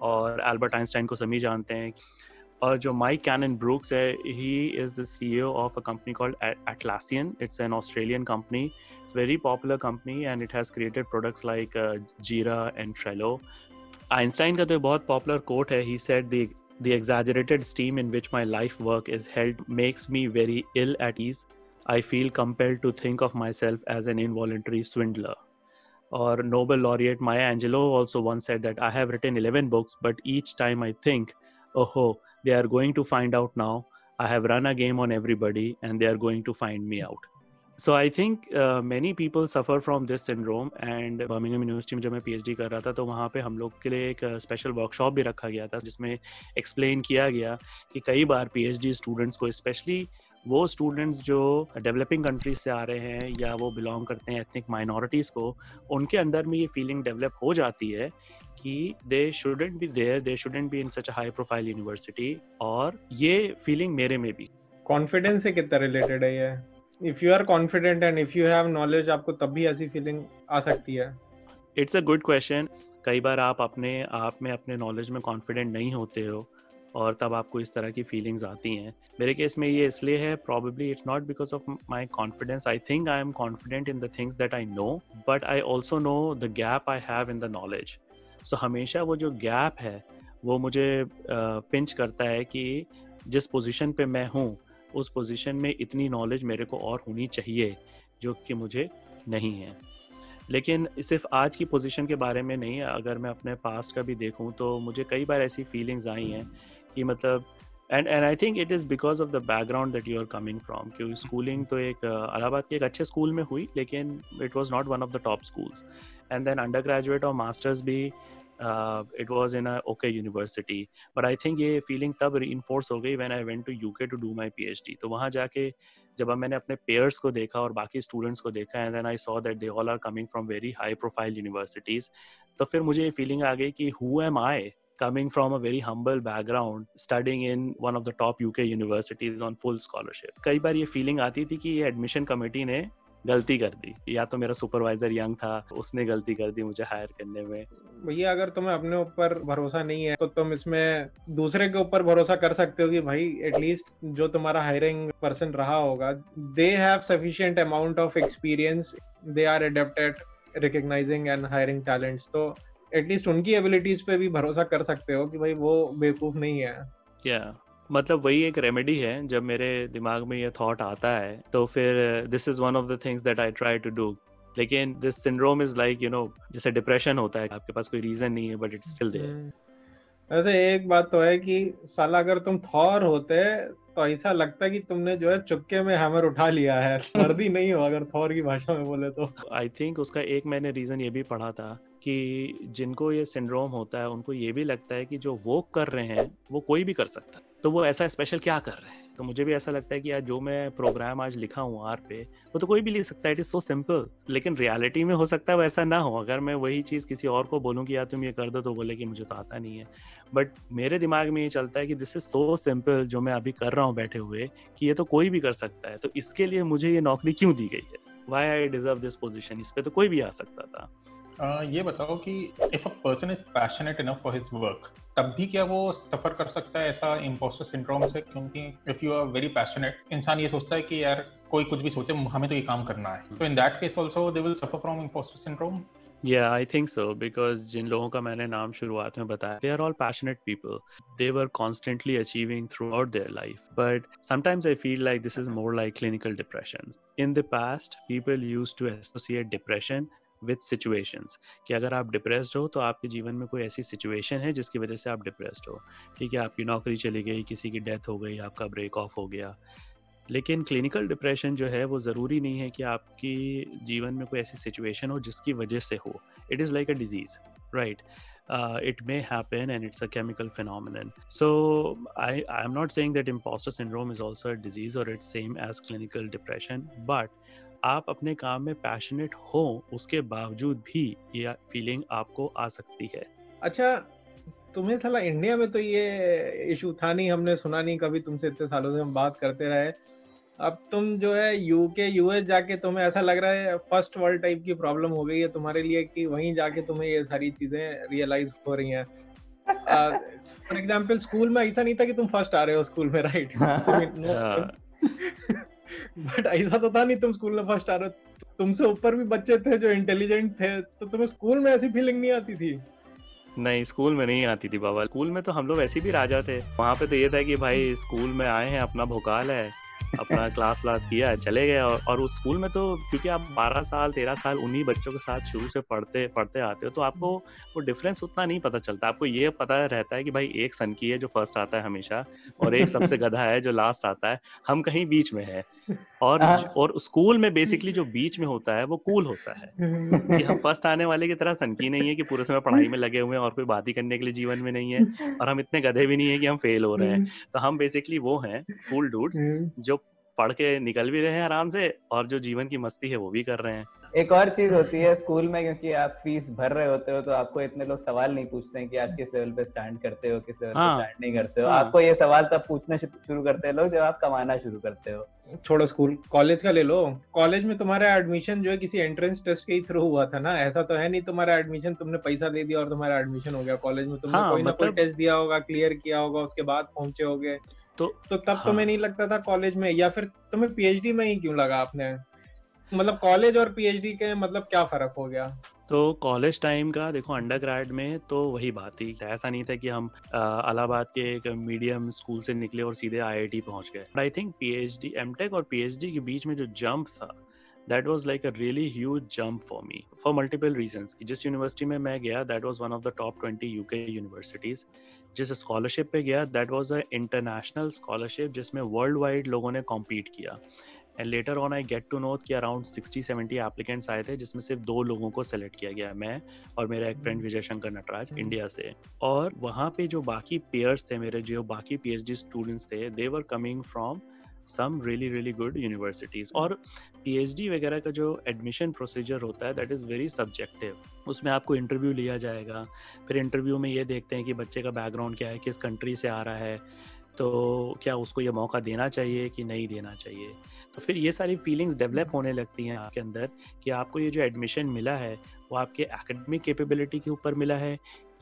और एल्बर्ट आइंस्टाइन को सभी जानते हैं। और जो माइक कैनन ब्रूक्स है he is the CEO of a company called Atlassian it's an Australian company it's very popular company and it has created products like Jira and Trello Einstein का तो बहुत पॉपुलर कोट है। He said the The exaggerated steam in which my life work is held makes me very ill at ease. I feel compelled to think of myself as an involuntary swindler. Or Nobel laureate Maya Angelou also once said that I have written 11 books, but each time I think, oh, ho, they are going to find out now. I have run a game on everybody and they are going to find me out. So I think many people suffer from this syndrome and Birmingham university में जब मैं PhD कर रहा था तो वहाँ पे हम लोग के लिए एक स्पेशल uh, वर्कशॉप भी रखा गया था जिसमें एक्सप्लेन किया गया कि कई बार पीएचडी स्टूडेंट्स को स्पेशली वो स्टूडेंट्स जो डेवलपिंग कंट्रीज़ से आ रहे हैं या वो बिलोंग करते हैं एथनिक माइनॉरिटीज़ को उनके अंदर में ये फीलिंग डेवलप हो जाती है कि they shouldn't be there they shouldn't be in such high profile university और ये फीलिंग मेरे में भी। कॉन्फिडेंस से कितना रिलेटेड है ये? If you are confident and if you have knowledge आपको तब भी ऐसी फीलिंग आ सकती है। इट्स अ गुड क्वेश्चन कई बार आप अपने आप में अपने नॉलेज में कॉन्फिडेंट नहीं होते हो और तब आपको इस तरह की फीलिंग्स आती हैं। मेरे केस में ये इसलिए है probably it's not because of my confidence I think I am confident in the things that I know but I also know the gap I have in the knowledge so हमेशा वो जो gap है वो मुझे pinch uh, करता है कि जिस पोजिशन पे मैं हूँ उस पोजीशन में इतनी नॉलेज मेरे को और होनी चाहिए, जो कि मुझे नहीं है। लेकिन सिर्फ़ आज की पोजीशन के बारे में नहीं, अगर मैं अपने पास्ट का भी देखूँ तो मुझे कई बार ऐसी फीलिंग्स आई हैं कि मतलब and and I think it is because of the background that you are coming from क्योंकि स्कूलिंग तो एक इलाहाबाद के एक अच्छे स्कूल में हुई, लेकिन it was not one of the top schools and then undergraduate और मास्टर्स भी it was in okay university but I think ये फीलिंग तब री हो गई when I went to UK to do my PhD तो वहाँ जाके जब मैंने अपने पेयर्स को देखा और बाकी स्टूडेंट्स को देखा and then I saw that they all are coming from very high profile universities तो फिर मुझे ये फीलिंग आ गई कि who am I coming from a very humble background, studying in one of the top UK universities on full scholarship? कई बार ये फीलिंग आती थी कि ये एडमिशन कमेटी ने गलती कर दी. या तो मेरा सुपरवाइजर यंग था, उसने गलती कर दी मुझे हायर करने में. भैया, अगर तुम्हें अपने ऊपर भरोसा नहीं है तो तुम इसमें दूसरे के ऊपर भरोसा कर सकते हो कि भाई एटलीस्ट जो तुम्हारा हायरिंग पर्सन रहा होगा they have sufficient amount of experience they are adapted recognising and hiring talents तो एटलीस्ट उनकी एबिलिटीज पे भी भरोसा कर सकते हो कि भाई, वो बेवकूफ़ नहीं है। या yeah. मतलब वही एक रेमेडी है, जब मेरे दिमाग में ये थॉट आता है तो फिर this is one of the things that I try to do लेकिन this syndrome is like you know जैसे डिप्रेशन होता है आपके पास कोई रीजन नहीं है बट इट्स स्टिल देयर वैसे एक बात तो है कि साला अगर तुम थॉर होते तो ऐसा लगता है कि तुमने जो है चुपके में हैमर उठा लिया है। सर्दी नहीं हो अगर थॉर की भाषा में बोले तो। आई थिंक उसका एक मैंने रीजन ये भी पढ़ा था कि जिनको ये सिंड्रोम होता है उनको ये भी लगता है कि जो वो कर रहे हैं वो कोई भी कर सकता है। तो वो ऐसा स्पेशल क्या कर रहे हैं? तो मुझे भी ऐसा लगता है कि यार, जो मैं प्रोग्राम आज लिखा हूँ आर पे, वो तो कोई भी लिख सकता है इट इज़ सो सिंपल लेकिन रियलिटी में हो सकता है वैसा ना हो। अगर मैं वही चीज़ किसी और को बोलूँ कि यार, तुम ये कर दो तो बोले कि मुझे तो आता नहीं है। बट मेरे दिमाग में ये चलता है कि दिस इज़ सो सिंपल जो मैं अभी कर रहा हूँ बैठे हुए, कि ये तो कोई भी कर सकता है। तो इसके लिए मुझे ये नौकरी क्यों दी गई है? Why I deserve this position इस पर तो कोई भी आ सकता था। ये बताओ कि if a person is passionate enough for his work तब भी क्या वो सफ़र कर सकता है ऐसा इम्पोस्टर सिंड्रोम से क्योंकि if you are very passionate इंसान ये सोचता है कि यार कोई कुछ भी सोचे हमें तो ये काम करना है तो in that case also they will suffer from imposter syndrome Yeah, I think so because जिन लोगों का मैंने नाम शुरुआत में बताया they are all passionate people. They were constantly achieving throughout their life. But sometimes I feel like this is more like clinical depression. In the past, people used to associate depression with situations कि अगर आप depressed हो तो आपके जीवन में कोई ऐसी सिचुएशन है जिसकी वजह से आप डिप्रेस्ड हो। ठीक है, आपकी नौकरी चली गई, किसी की डेथ हो गई, आपका ब्रेक ऑफ़ हो गया। लेकिन क्लिनिकल डिप्रेशन जो है, वो ज़रूरी नहीं है कि आपकी जीवन में कोई ऐसी सिचुएशन हो जिसकी वजह से हो। It is like a disease right it may may and it's a chemical chemical so I I am not saying that imposter syndrome is also a disease or it's same as clinical depression, but आप अपने काम में passionate हो उसके बावजूद भी ये feeling आपको आ सकती है। अच्छा तुम्हें साला इंडिया में तो ये इशू था नहीं हमने सुना नहीं कभी तुमसे इतने सालों से हम बात करते रहे। अब तुम जो है यूके यूएस जाके तुम्हें ऐसा लग रहा है फ़र्स्ट वर्ल्ड टाइप की प्रॉब्लम हो गई है तुम्हारे लिए कि वहीं जाके तुम्हें ये सारी चीज़ें रियलाइज़ हो रही हैं। फॉर एग्जांपल स्कूल में ऐसा नहीं था कि तुम फ़र्स्ट आ रहे हो स्कूल में राइट बट ऐसा तो था नहीं तुम स्कूल में फ़र्स्ट आ रहे तुमसे ऊपर भी बच्चे थे जो इंटेलिजेंट थे तो तुम्हें स्कूल में ऐसी फीलिंग नहीं आती थी? नहीं स्कूल में नहीं आती थी बाबा। स्कूल में तो हम लोग ऐसे भी राजा थे। वहाँ पे तो ये था कि भाई स्कूल में आए हैं, अपना भोकाल है। अपना क्लास व्लास किया चले गए और, और उस स्कूल में तो क्योंकि आप 12 साल 13 साल उन्हीं बच्चों के साथ शुरू से पढ़ते पढ़ते आते हो तो आपको वो डिफरेंस उतना नहीं पता चलता। आपको ये पता रहता है कि भाई एक सनकी है जो फ़र्स्ट आता है हमेशा और एक सबसे गधा है जो लास्ट आता है हम कहीं बीच में है। और हाँ। और स्कूल में बेसिकली जो बीच में होता है वो कूल होता है कि हम फ़र्स्ट आने वाले की तरह सनकी नहीं है कि पूरे समय पढ़ाई में लगे हुए हैं और कोई बात ही करने के लिए जीवन में नहीं है और हम इतने गधे भी नहीं है कि हम फेल हो रहे हैं। तो हम बेसिकली वो हैं कूल डूड्स जो पढ़ के निकल भी रहे हैं आराम से और जो जीवन की मस्ती है वो भी कर रहे हैं। एक और चीज़ होती है स्कूल में क्योंकि आप फ़ीस भर रहे होते हो तो आपको इतने लोग सवाल नहीं पूछते हैं कि आप किस लेवल पे स्टैंड करते हो किस लेवल हाँ, पे स्टैंड नहीं करते हो। हाँ, आपको ये सवाल तब पूछना शुरू करते हैं लोग जब आप कमाना शुरू करते हो। छोड़ो स्कूल कॉलेज का ले लो। कॉलेज में तुम्हारा एडमिशन जो है किसी एंट्रेंस टेस्ट के ही थ्रू हुआ था ना? ऐसा तो है नहीं तुम्हारा एडमिशन तुमने पैसा दे दिया और तुम्हारा एडमिशन हो गया। कॉलेज में तुमने हाँ, कोई ना कोई मतलब- टेस्ट दिया होगा क्लियर किया होगा उसके बाद पहुँचे होगे। तो तो तब हाँ। तुम्हें नहीं लगता था कॉलेज में? या फिर तुम्हें पीएचडी में ही क्यों लगा आपने? मतलब कॉलेज और पीएचडी के मतलब क्या फ़र्क हो गया? तो कॉलेज टाइम का देखो अंडर में तो वही बात थी। ऐसा नहीं था कि हम अ, इलाहाबाद के एक मीडियम स्कूल से निकले और सीधे आईआईटी पहुँच गए। आई थिंक पीएचडी एमटेक और पीएचडी के बीच में जो जंप था that was like a really huge jump for me for multiple reasons कि जिस यूनिवर्सिटी में मैं गया that was one of the top twenty UK universities जिस स्कॉलरशिप पे गया that was a international scholarship जिसमें वर्ल्ड वाइड लोगों ने कॉम्पीट किया। And later on I get to know कि अराउंड 60 70 एप्लीकेंट्स आए थे जिसमें सिर्फ़ दो लोगों को सेलेक्ट किया गया मैं और मेरा एक फ्रेंड विजय शंकर नटराज इंडिया से। और वहाँ पे जो बाकी पेयर्स थे मेरे जो बाकी पीएचडी स्टूडेंट्स थे they were coming from some really really good universities और पीएचडी वगैरह का जो एडमिशन प्रोसीजर होता है दैट इज़ वेरी सब्जेक्टिव उसमें आपको इंटरव्यू लिया जाएगा। फिर इंटरव्यू में ये देखते हैं कि बच्चे का बैकग्राउंड क्या है, किस कंट्री से आ रहा है। तो क्या उसको ये मौका देना चाहिए कि नहीं देना चाहिए? तो फिर ये सारी फीलिंग्स डेवलप होने लगती हैं आपके अंदर कि आपको ये जो एडमिशन मिला है, वो आपके एकेडमिक कैपेबिलिटी के ऊपर मिला है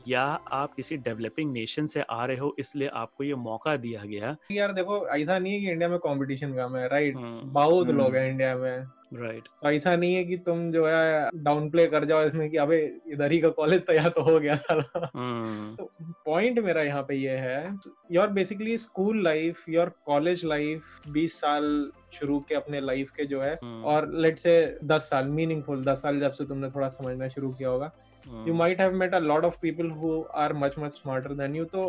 या आप किसी डेवलपिंग नेशन से आ रहे हो इसलिए आपको ये मौका दिया गया। यार देखो ऐसा नहीं है कि इंडिया में कंपटीशन कम है राइट हम्म, बहुत हम्म। लोग हैं इंडिया में। राइट तो ऐसा नहीं है कि तुम जो है डाउन प्ले कर जाओ इसमें कि अबे इधर ही का कॉलेज तैयार तो हो गया साला। हम्म, तो पॉइंट मेरा यहाँ पे ये है your basically school life your college life 20 साल शुरू के अपने लाइफ के जो है और लेट से 10 साल मीनिंगफुल 10 साल जब से तुमने थोड़ा समझना शुरू किया होगा you might have met a lot of people who are much much smarter than you. So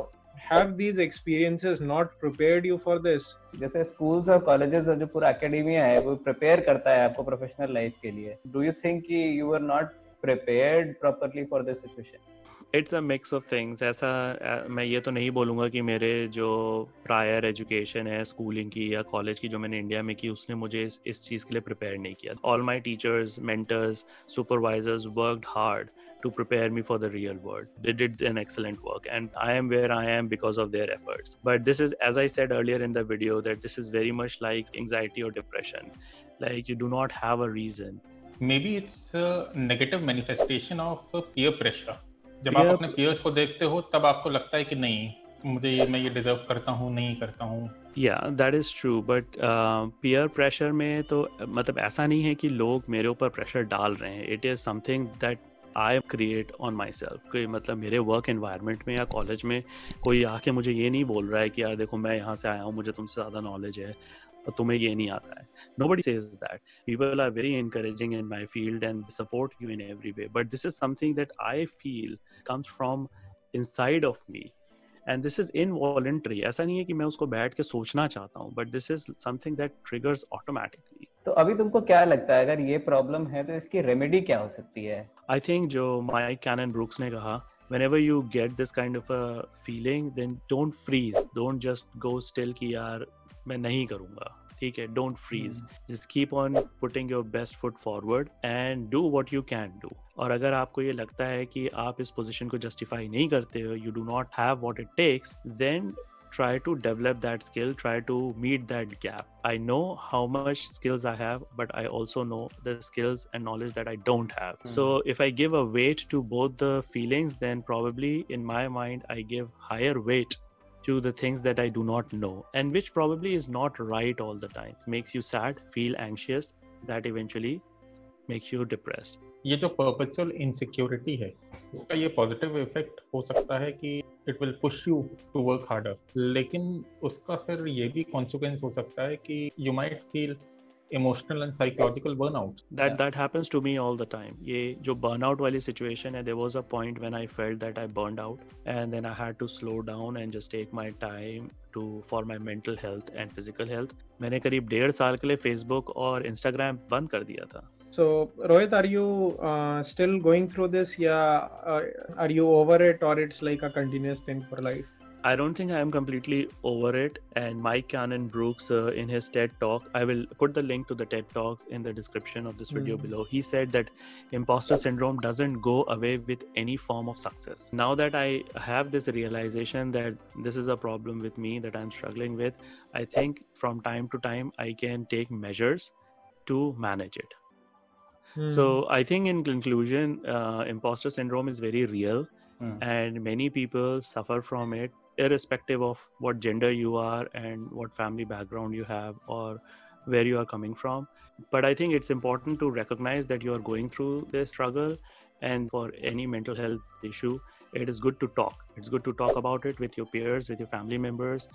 have these experiences not prepared you for this? जैसे स्कूल्स और कॉलेजेस और जो पूरा एकेडमिया है वो प्रिपेयर करता है आपको प्रोफेशनल लाइफ के लिए। डू यू थिंक कि you are not prepared properly for this situation it's a mix of things ऐसा मैं ये तो नहीं बोलूँगा कि मेरे जो प्रायर एजुकेशन है स्कूलिंग की या कॉलेज की जो मैंने इंडिया में की उसने मुझे इस इस चीज़ के लिए प्रिपेयर नहीं किया। All my teachers mentors supervisors worked hard to prepare me for the real world. They did an excellent work, and I am where I am because of their efforts. But this is, as I said earlier in the video, that this is very much like anxiety or depression. Like you do not have a reason. Maybe it's negative manifestation of peer pressure जब Peer- आप अपने peers को देखते हो तब आपको लगता है कि नहीं मुझे ये मैं ये डिजर्व करता हूँ नहीं करता हूँ या that is true but peer pressure में तो uh, मतलब ऐसा नहीं है कि लोग मेरे ऊपर प्रेशर डाल रहे हैं it is something that I create on myself कोई मतलब मेरे वर्क इन्वायरमेंट में या कॉलेज में कोई आके मुझे ये नहीं बोल रहा है कि यार देखो मैं यहाँ से आया हूँ, मुझे तुमसे ज़्यादा नॉलेज है और तुम्हें ये नहीं आता है। Nobody says that. People are very encouraging in my field and support you in every way. But this is something that i feel comes from inside of me and this is involuntary ऐसा नहीं है कि मैं उसको बैठ के सोचना चाहता हूँ but this is something that triggers automatically तो अभी तुमको क्या लगता है अगर ये प्रॉब्लम है तो इसकी रेमेडी क्या हो सकती है? आई थिंक जो माइक कैनन ब्रुक्स ने कहा whenever you get this kind of a feeling then don't freeze. Don't just go still कि यार मैं नहीं करूँगा. ठीक है? Don't freeze just keep on putting your best foot forward and do what you can do और अगर आपको ये लगता है कि आप इस पोजीशन को जस्टिफाई नहीं करते हो you do not have what it takes then try to develop that skill try to meet that gap i know how much skills i have but i also know the skills and knowledge that i don't have so if i give a weight to both the feelings then probably in my mind i give higher weight to the things that i do not know and which probably is not right all the time makes you sad feel anxious that eventually makes you depressed. ये जो perpetual insecurity है उसका ये positive effect हो सकता है कि it will push you to work harder लेकिन उसका फिर ये भी कॉन्सिक्वेंस हो सकता है कि you might feel emotional and psychological burnout that Yeah. that happens to me all the time ये जो burnout वाली situation है there was a point when I felt that I burned out and then I had to slow down and just take my time to for my mental health and physical health मैंने करीब डेढ़ साल के लिए Facebook और Instagram बंद कर दिया था So, Rohit, are you uh, still going through this? Yeah, uh, are you over it, or it's like a continuous thing for life? I don't think I am completely over it. And Mike Cannon Brooks, uh, in his TED talk, I will put the link to the TED talk in the description of this video Mhm. below. He said that imposter syndrome doesn't go away with any form of success. Now that I have this realization that this is a problem with me that I'm struggling with, I think from time to time I can take measures to manage it. Hmm. So I think in conclusion, uh, imposter syndrome is very real, Hmm. and many people suffer from it, irrespective of what gender you are and what family background you have or where you are coming from. But I think it's important to recognize that you are going through this struggle, and for any mental health issue, it is good to talk. It's good to talk about it with your peers, with your family members,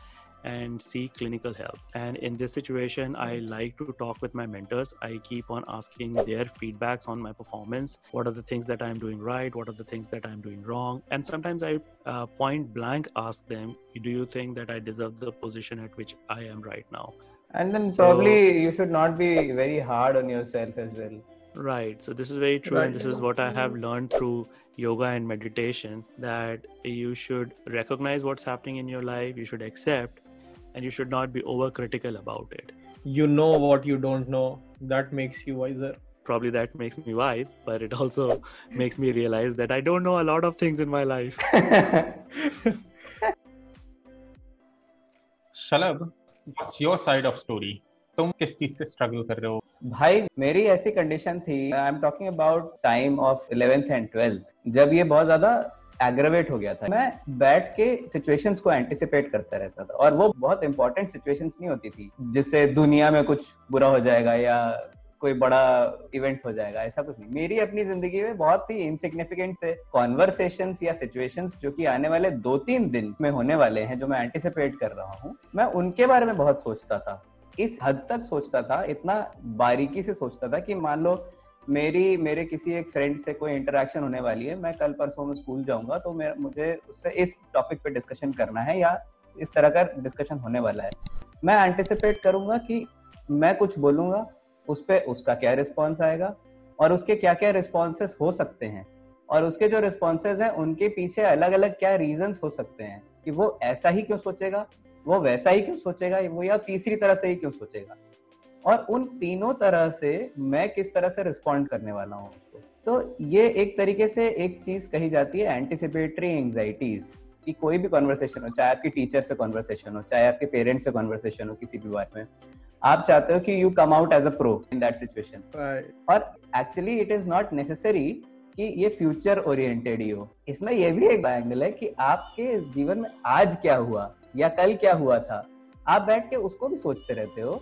and seek clinical help. And in this situation, I like to talk with my mentors. I keep on asking their feedbacks on my performance. What are the things that I'm doing right? What are the things that I'm doing wrong? And sometimes I uh, point blank ask them, Do you think that I deserve the position at which I am right now? And then So- probably you should not be very hard on yourself as well. Right. So this is very true, and this is what I have learned through yoga and meditation that you should recognize what's happening in your life, you should accept, and you should not be overcritical about it. you know what you don't know. That makes you wiser. Probably that makes me wise, but it also makes me realize that I don't know a lot of things in my life. Shalabh what's your side of story तुम किस चीज़ से struggle कर रहे हो भाई मेरी ऐसी condition थी I am talking about time of eleventh and twelfth जब ये बहुत ज़्यादा एग्रेवेट हो गया था। मैं बैठ के सिचुएशंस को एंटिसिपेट करता रहता था और वो बहुत इंपॉर्टेंट सिचुएशंस नहीं होती थी, जिससे दुनिया में कुछ बुरा हो जाएगा या कोई बड़ा इवेंट हो जाएगा, ऐसा कुछ नहीं। मेरी अपनी ज़िंदगी में बहुत ही इनसिग्निफिकेंट से कॉन्वर्सेशन या सिचुएशंस जो कि आने वाले दो तीन दिन में होने वाले हैं, जो मैं एंटिसिपेट कर रहा हूँ, मैं उनके बारे में बहुत सोचता था। इस हद तक सोचता था, इतना बारीकी से सोचता था कि मान लो मेरी, मेरे किसी एक फ्रेंड से कोई इंटरेक्शन होने वाली है, मैं कल परसों में स्कूल जाऊँगा तो मैं मुझे उससे इस टॉपिक पे डिस्कशन करना है या इस तरह का डिस्कशन होने वाला है। मैं एंटिसिपेट करूँगा कि मैं कुछ बोलूँगा, उस पर उसका क्या रिस्पॉन्स आएगा और उसके क्या क्या रिस्पॉन्सेस हो सकते हैं और उसके जो रिस्पॉन्सेज हैं, उनके पीछे अलग अलग क्या रीजंस हो सकते हैं कि वो ऐसा ही क्यों सोचेगा, वो वैसा ही क्यों सोचेगा, वो या तीसरी तरह से ही क्यों सोचेगा। और उन तीनों तरह से मैं किस तरह से रिस्पॉन्ड करने वाला हूँ उसको? तो ये एक तरीके से एक चीज़ कही जाती है एंटिसिपेटरी एंजाइटीज कि कोई भी कॉन्वर्सेशन हो चाहे आपकी टीचर से कॉन्वर्सेशन हो चाहे आपके पेरेंट्स से कॉन्वर्सेशन हो किसी भी बारे में आप चाहते हो कि you come out as a pro in that situation और actually it is not necessary कि ये फ्यूचर ओरिएंटेड ही हो। इसमें ये भी एक एंगल है कि आपके जीवन में आज क्या हुआ या कल क्या हुआ था? आप बैठ के उसको भी सोचते रहते हो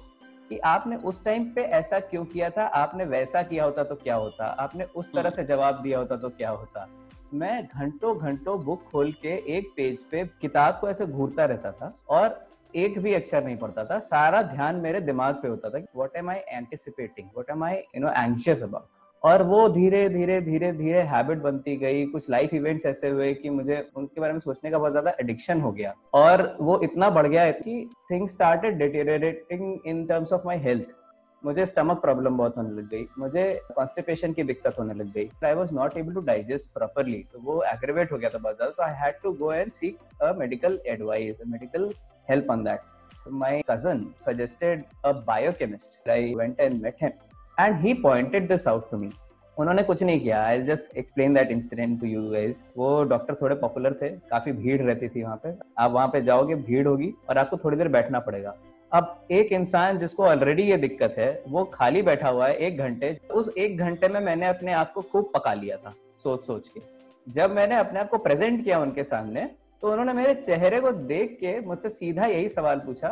कि आपने उस टाइम पे ऐसा क्यों किया था? आपने वैसा किया होता तो क्या होता? आपने उस तरह से जवाब दिया होता तो क्या होता? मैं घंटों घंटों बुक खोल के एक पेज पे किताब को ऐसे घूरता रहता था और एक भी अक्षर नहीं पढ़ता था। सारा ध्यान मेरे दिमाग पे होता था what am I anticipating what am I you know anxious about और वो धीरे धीरे धीरे धीरे हैबिट बनती गई। कुछ लाइफ इवेंट्स ऐसे हुए कि मुझे उनके बारे में सोचने का बहुत ज़्यादा एडिक्शन हो गया। और वो इतना बढ़ गया कि things started deteriorating in terms of my health मुझे स्टमक प्रॉब्लम बहुत होने लग गई। मुझे कॉन्स्टिपेशन की दिक्कत होने लग गई। I was not able to digest properly तो वो एग्रेवेट हो गया था बहुत ज़्यादा। तो I had to go and seek a medical advice medical help on that. My cousin suggested a biochemist. I went and met him and he pointed this out to me. उन्होंने कुछ नहीं किया. I just explain that incident to you guys वो doctor थोड़े popular थे. काफ़ी भीड़ रहती थी वहाँ पे. आप वहाँ पे जाओगे, भीड़ होगी और आपको थोड़ी देर बैठना पड़ेगा. अब एक इंसान जिसको ऑलरेडी ये दिक्कत है, वो खाली बैठा हुआ है एक घंटे. उस एक घंटे में मैंने अपने आप को खूब पका लिया था, सोच सोच के. जब मैंने अपने आप को प्रेजेंट किया उनके सामने तो उन्होंने मेरे चेहरे को देख के मुझसे सीधा यही सवाल पूछा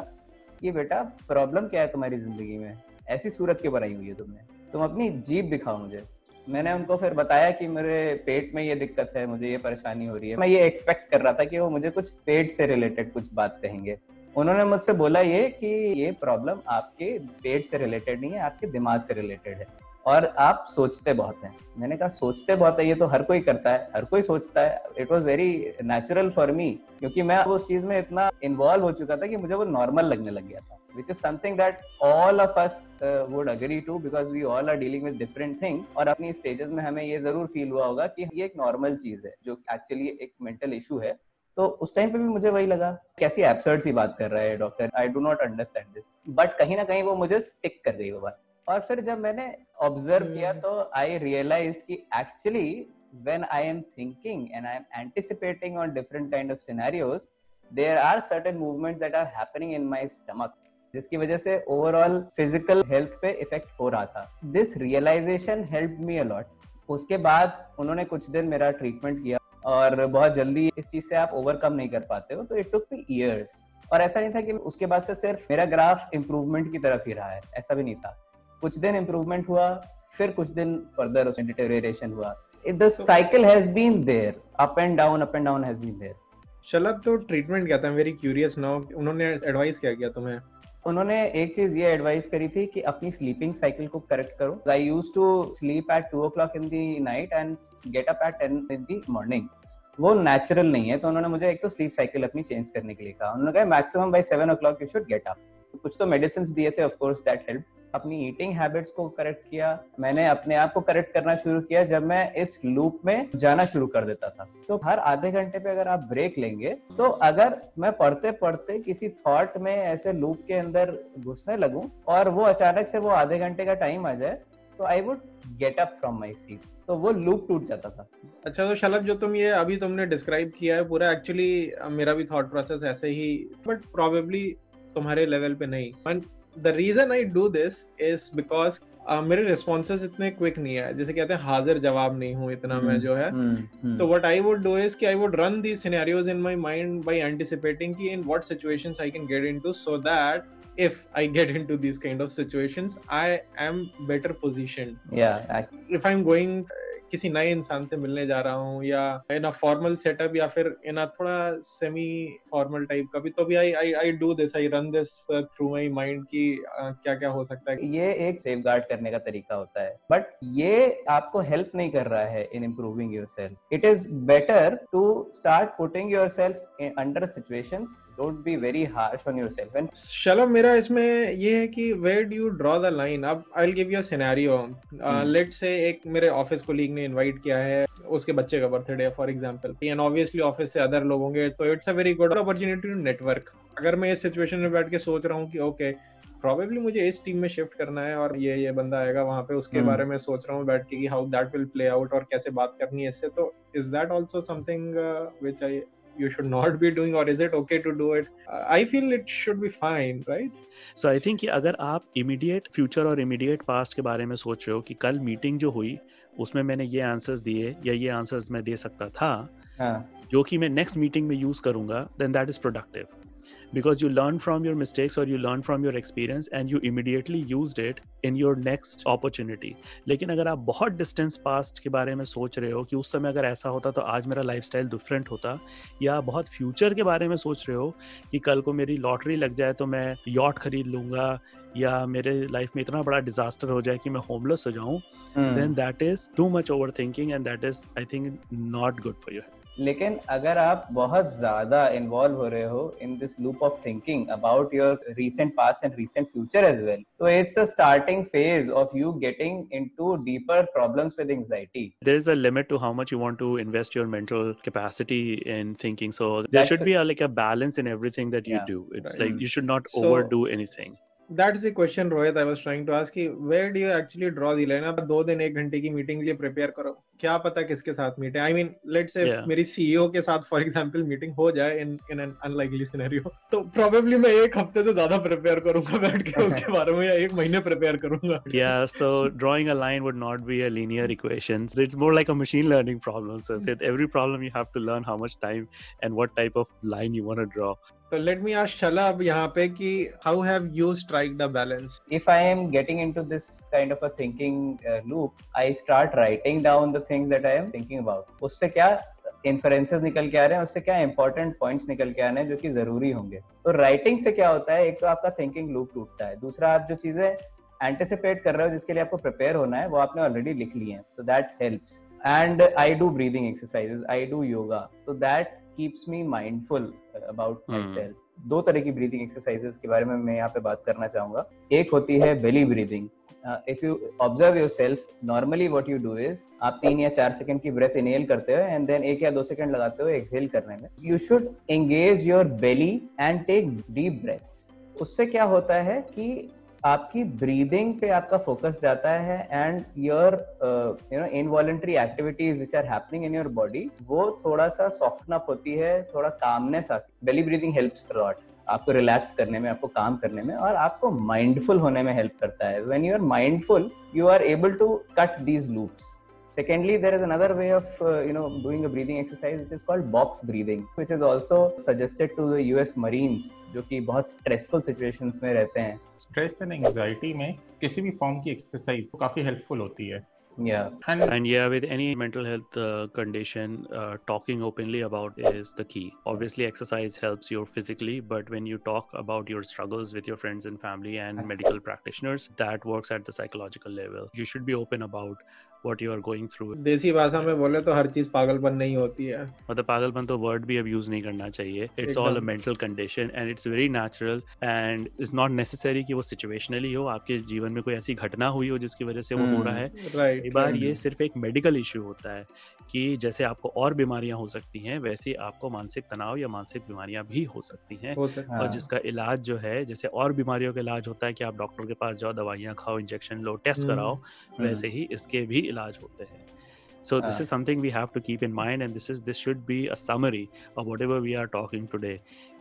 कि बेटा प्रॉब्लम क्या है तुम्हारी ज़िंदगी में? ऐसी सूरत क्यों बनाई हुई है तुमने? तुम अपनी जीप दिखाओ मुझे। मैंने उनको फिर बताया कि मेरे पेट में ये दिक्कत है, मुझे ये परेशानी हो रही है। मैं ये एक्सपेक्ट कर रहा था कि वो मुझे कुछ पेट से रिलेटेड कुछ बात कहेंगे। उन्होंने मुझसे बोला ये कि ये प्रॉब्लम आपके पेट से रिलेटेड नहीं है, आपके दिमाग से रिलेटेड है। और आप सोचते बहुत हैं। मैंने कहा सोचते बहुत है ये तो हर कोई करता है हर कोई सोचता है। It was very natural for me क्योंकि मैं उस चीज़ में इतना इन्वॉल्व हो चुका था कि मुझे वो नॉर्मल लगने लग गया था which is that all of us uh, would agree to because we all are dealing with different things और अपनी स्टेजेस में हमें ये ज़रूर फील हुआ होगा कि ये एक नॉर्मल चीज़ है जो एक्चुअली एक मेंटल इशू है। तो उस टाइम पे भी मुझे वही लगा कैसी एब्सर्ड सी बात कर रहा है doctor I do not understand this but कहीं ना कहीं वो मुझे स्टिक कर गई वो बात। और फिर जब मैंने ऑब्ज़र्व किया तो आई रियलाइज़ कि actually when I am thinking and I am anticipating on different kind of scenarios, there are certain movements that are happening in my stomach. जिसकी वजह से ओवरऑल फ़िज़िकल हेल्थ पे इफ़ेक्ट हो रहा था। This realisation help me a lot उसके बाद उन्होंने कुछ दिन मेरा ट्रीटमेंट किया और बहुत जल्दी इस चीज़ से आप ओवरकम नहीं कर पाते हो तो इट टुक मी ईयर्स और ऐसा नहीं था कि उसके बाद से सिर्फ़ मेरा ग्राफ इम्प्रूवमेंट की तरफ़ ही रहा है ऐसा भी नहीं था। कुछ दिन इम्प्रूवमेंट हुआ फिर कुछ दिन फर्दर उसमें डिटेरिएशन हुआ। The cycle has been there up and down up and down has been there Shalabh तो ट्रीटमेंट क्या था? वेरी क्यूरियस नाउ उन्होंने एडवाइस क्या किया तुम्हें? उन्होंने एक चीज़ ये एडवाइस करी थी कि अपनी स्लीपिंग साइकिल को करेक्ट करो। I used to sleep at two o'clock in the night and get up at ten in the morning वो नेचुरल नहीं है तो उन्होंने मुझे एक तो स्लीप साइकिल अपनी चेंज करने के लिए कहा। उन्होंने कहा maximum by seven o'clock you should get up कुछ तो मेडिसिन दिए थे ऑफकोर्स दैट हेल्प अपनी ईटिंग हैबिट्स को करेक्ट किया। मैंने अपने आप को करेक्ट करना शुरू किया जब मैं इस लूप में जाना शुरू कर देता था। तो हर आधे घंटे पे अगर आप ब्रेक लेंगे तो अगर मैं पढ़ते पढ़ते किसी थॉट में ऐसे लूप के अंदर घुसने लगूं और वो अचानक से वो आधे घंटे का टाइम आ जाए तो I would get up from my seat तो वो लूप टूट जाता था। अच्छा तो शलभ जो तुम ये अभी तुमने डिस्क्राइब किया है पूरा एक्चुअली मेरा भी थॉट प्रोसेस ऐसे ही बट प्रोबेबली तुम्हारे लेवल पे नहीं। But the reason I do this is because मेरे रिस्पॉन्सेज इतने क्विक नहीं है। जैसे कहते हैं हाजिर जवाब नहीं हूँ इतना मैं जो है। तो what I would do is कि I would run the scenarios in my mind by anticipating कि in what situations I can get into so that if I get into these kind of situations, I am better positioned. Yeah. Actually. If I'm going किसी नए इंसान से मिलने जा रहा हूँ या इन अ फॉर्मल सेटअप या फिर इन अ थोड़ा सेमी फॉर्मल टाइप का भी तो भी I I I do this I run this through my mind कि क्या क्या हो सकता है। ये एक सेफ़ गार्ड करने का तरीका होता है। बट ये आपको हेल्प नहीं कर रहा है in improving yourself it is better to start putting yourself under situations don't be very harsh on yourself and चलो मेरा इसमें ये है कि where do you draw the line अब I will give you a scenario let say एक मेरे office colleague ने इनवाइट किया है उसके बच्चे का birthday for example and obviously office से अदर लोग होंगे तो it's a very good opportunity to network अगर मैं इस सिचुएशन में बैठ के सोच रहा हूँ कि ओके प्रॉबेबली मुझे इस टीम में शिफ्ट करना है और ये ये बंदा आएगा वहाँ पे उसके hmm. बारे में सोच रहा हूँ बैठ के कि how that will play out और कैसे बात करनी है इससे तो is that also something which I you should not be doing or is it okay to do it? I feel it should be fine right? So i think कि अगर आप immediate future और immediate past के बारे में सोच रहे हो कि कल मीटिंग जो हुई उसमें मैंने ये आंसर्स दिए या ये आंसर्स मैं दे सकता था हाँ. जो कि मैं नेक्स्ट मीटिंग में यूज़ करूँगा then that is productive because you learn from your mistakes or you learn from your experience and you immediately used it in your next opportunity. लेकिन अगर आप बहुत डिस्टेंस पास्ट के बारे में सोच रहे हो कि उस समय अगर ऐसा होता तो आज मेरा लाइफस्टाइल डिफरेंट होता या बहुत फ्यूचर के बारे में सोच रहे हो कि कल को मेरी लॉटरी लग जाए तो मैं यॉट खरीद लूँगा या मेरे लाइफ में इतना बड़ा डिजास्टर हो जाए कि मैं होमलेस हो जाऊँ then that is too much overthinking and that is I think not good for you लेकिन अगर आप बहुत ज़्यादा इन्वॉल्व हो रहे हो in this loop of thinking about your recent past and recent future as well तो it's a starting phase of you getting into deeper problems with anxiety there is a limit to how much you want to invest your mental capacity in thinking so there should be like a balance in everything that you do it's like you should not overdo anything is the question Rohit I was trying to ask कि where do you actually draw the line आप दो दिन एक घंटे की meeting के लिए prepare करो। क्या पता किसके साथ मीट है? आई मीन लेट्स से मेरी सीईओ के साथ फॉर एग्जांपल मीटिंग हो जाए in in an unlikely scenario तो प्रोबेबली मैं एक हफ़्ते से ज़्यादा प्रिपेयर करूँगा बैठ के उसके बारे में या एक महीने प्रिपेयर करूँगा। Yeah so drawing a line would not be a linear equation. It's more like a machine learning problem so with every problem you have to learn how much time and what type of line you want to तो let me ask शला अब यहाँ पे कि how have you strike the balance i am getting into this kind of a thinking uh, loop i start writing down the things that i am thinking about. उससे क्या inferences निकल के आ रहे हैं उससे क्या इंपॉर्टेंट पॉइंट्स निकल के आ रहे हैं जो कि ज़रूरी होंगे तो राइटिंग से क्या होता है एक तो आपका थिंकिंग लूप टूटता है दूसरा आप जो चीज़ें एंटिसिपेट कर रहे हो जिसके लिए आपको प्रिपेयर होना है वो आपने ऑलरेडी लिख ली है so that helps and I do breathing exercises I do yoga तो that keeps me mindful about myself दो तरह की ब्रीदिंग एक्सरसाइजेस के बारे में मैं यहाँ पे बात करना चाहूँगा। एक होती है belly breathing if you observe yourself normally what you do is आप तीन या चार सेकंड की ब्रेथ इनहेल करते हो एंड देन एक या दो सेकंड लगाते हो एक्सहेल करने में। You should engage your belly and take deep breaths उससे क्या होता है कि आपकी ब्रीदिंग पे आपका फोकस जाता है and your you know involuntary activities which are happening in your body वो थोड़ा सा सॉफ्टन अप होती है, थोड़ा कामनेस आती है। बेली ब्रीदिंग हेल्प्स लॉट आपको रिलैक्स करने में, आपको काम करने में और आपको माइंडफुल होने में हेल्प करता है। When you are mindful you are able to cut these loops Secondly, there is another way of uh, you know doing a breathing exercise which is called box breathing, which is also suggested to the US Marines जो कि बहुत stressful situations में रहते हैं. Stress and anxiety में किसी भी form की exercise काफी helpful होती है. yeah and, and yeah with any mental health uh, condition uh, talking openly about is the key obviously exercise helps you physically but when you talk about your struggles with your friends and family and medical practitioners that works at the psychological level you should be open about what you are going through. देसी भाषा में बोले तो हर चीज़ पागलपन नहीं होती है। मतलब पागलपन तो वर्ड भी अब यूज़ नहीं करना चाहिए। It's all a mental condition and it's very natural and it's not necessary कि वो सिचुएशनली हो आपके जीवन में कोई ऐसी घटना हुई हो जिसकी वजह से वो हो रहा है। राइट कई बार ये सिर्फ़ एक मेडिकल इश्यू होता है कि जैसे आपको और बीमारियाँ हो सकती हैं वैसे आपको मानसिक तनाव या मानसिक बीमारियाँ भी हो सकती हैं। हो और जिसका इलाज जो है जैसे और बीमारियों का इलाज होता है कि आप डॉक्टर के पास जाओ दवाइयाँ खाओ इंजेक्शन लो टेस्ट कराओ वैसे ही इसके भी इलाज होते हैं so this Ah. is something we have to keep in mind and this is this should be a summary of whatever we are talking today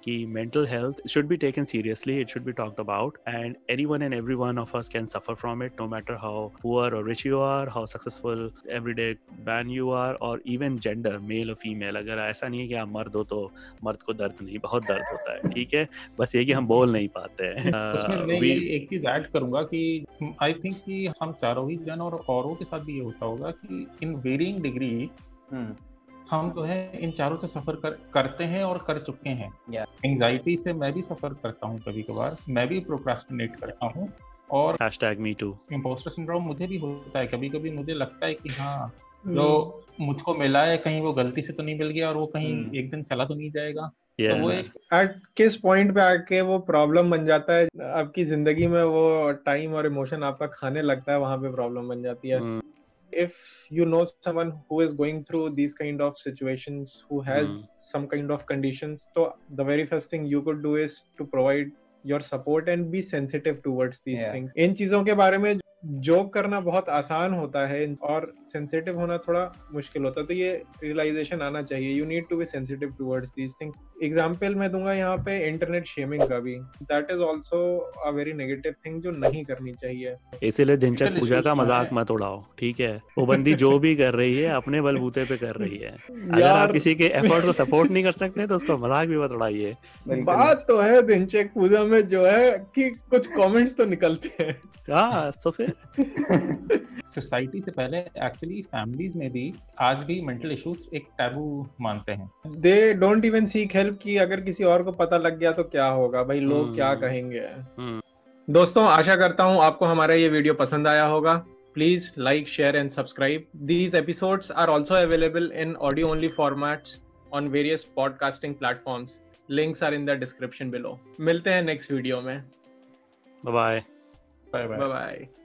कि mental health should be taken seriously it should be talked about and anyone and everyone of us can suffer from it no matter how poor or rich you are how successful every day ban you are or even gender male or female अगर ऐसा नहीं है कि आप मर्द हो तो मर्द को दर्द नहीं बहुत दर्द होता है ठीक है? बस ये कि हम बोल नहीं पाते हैं। मैं एक चीज़ ऐड करूँगा कि आई थिंक कि हम चारों ही जन और औरों के साथ भी ये होता होगा कि इन वेरिंग डिग्री हम जो है इन चारों से सफ़र कर, करते हैं और कर चुके हैं Yeah. से मैं भी सफ़र करता हूँ कभी कभार मैं भी प्रोक्रास्टिनेट करता हूँ और hashtag me too impostor syndrome मुझे भी होता है कभी कभी मुझे लगता है कि हाँ हम्म। जो मुझको मिला है कहीं वो गलती से तो नहीं मिल गया और वो कहीं हम्म। एक दिन चला तो नहीं जाएगा yeah तो वो एक एट किस पॉइंट पे आके वो प्रॉब्लम बन जाता है आपकी ज़िंदगी में वो टाइम और इमोशन आपका खाने लगता है वहाँ पे प्रॉब्लम बन जाती है Hmm. if you know someone who is going through these kind of situations who has Hmm. some kind of conditions so the very first thing you could do is to provide your support and be sensitive towards these Yeah. things इन चीजों के बारे में joke करना बहुत आसान होता है और सेंसिटिव होना थोड़ा मुश्किल होता है। तो ये रियलाइजेशन आना चाहिए। You need to be sensitive towards these things example मैं दूँगा यहाँ पे इंटरनेट शेमिंग का भी। That is also a very negative thing जो नहीं करनी चाहिए। इसीलिए Mental पूजा का मज़ाक मत उड़ाओ ठीक है? वो बंदी जो भी कर रही है अपने बलबूते पे कर रही है। अगर आप किसी के एफर्ट को सपोर्ट नहीं कर सकते तो उसको मज़ाक भी मत उड़ाइए। बात तो है दिनचक पूजा में जो है कि कुछ कमेंट्स तो निकलते हैं। हाँ तो फिर? सोसाइटी से पहले एक्चुअली फैमिलीज़ में भी आज भी मेंटल इश्यूज़ एक टैबू मानते हैं। They don't even seek help कि अगर किसी और को पता लग गया तो क्या होगा? भाई लोग क्या हम्म। कहेंगे? हम्म। दोस्तों आशा करता हूँ आपको हमारा ये वीडियो पसंद आया होगा। Please like share and subscribe these episodes are also available in audio only formats on various podcasting platforms links are in the description below मिलते हैं नेक्स्ट वीडियो में। Bye bye bye bye bye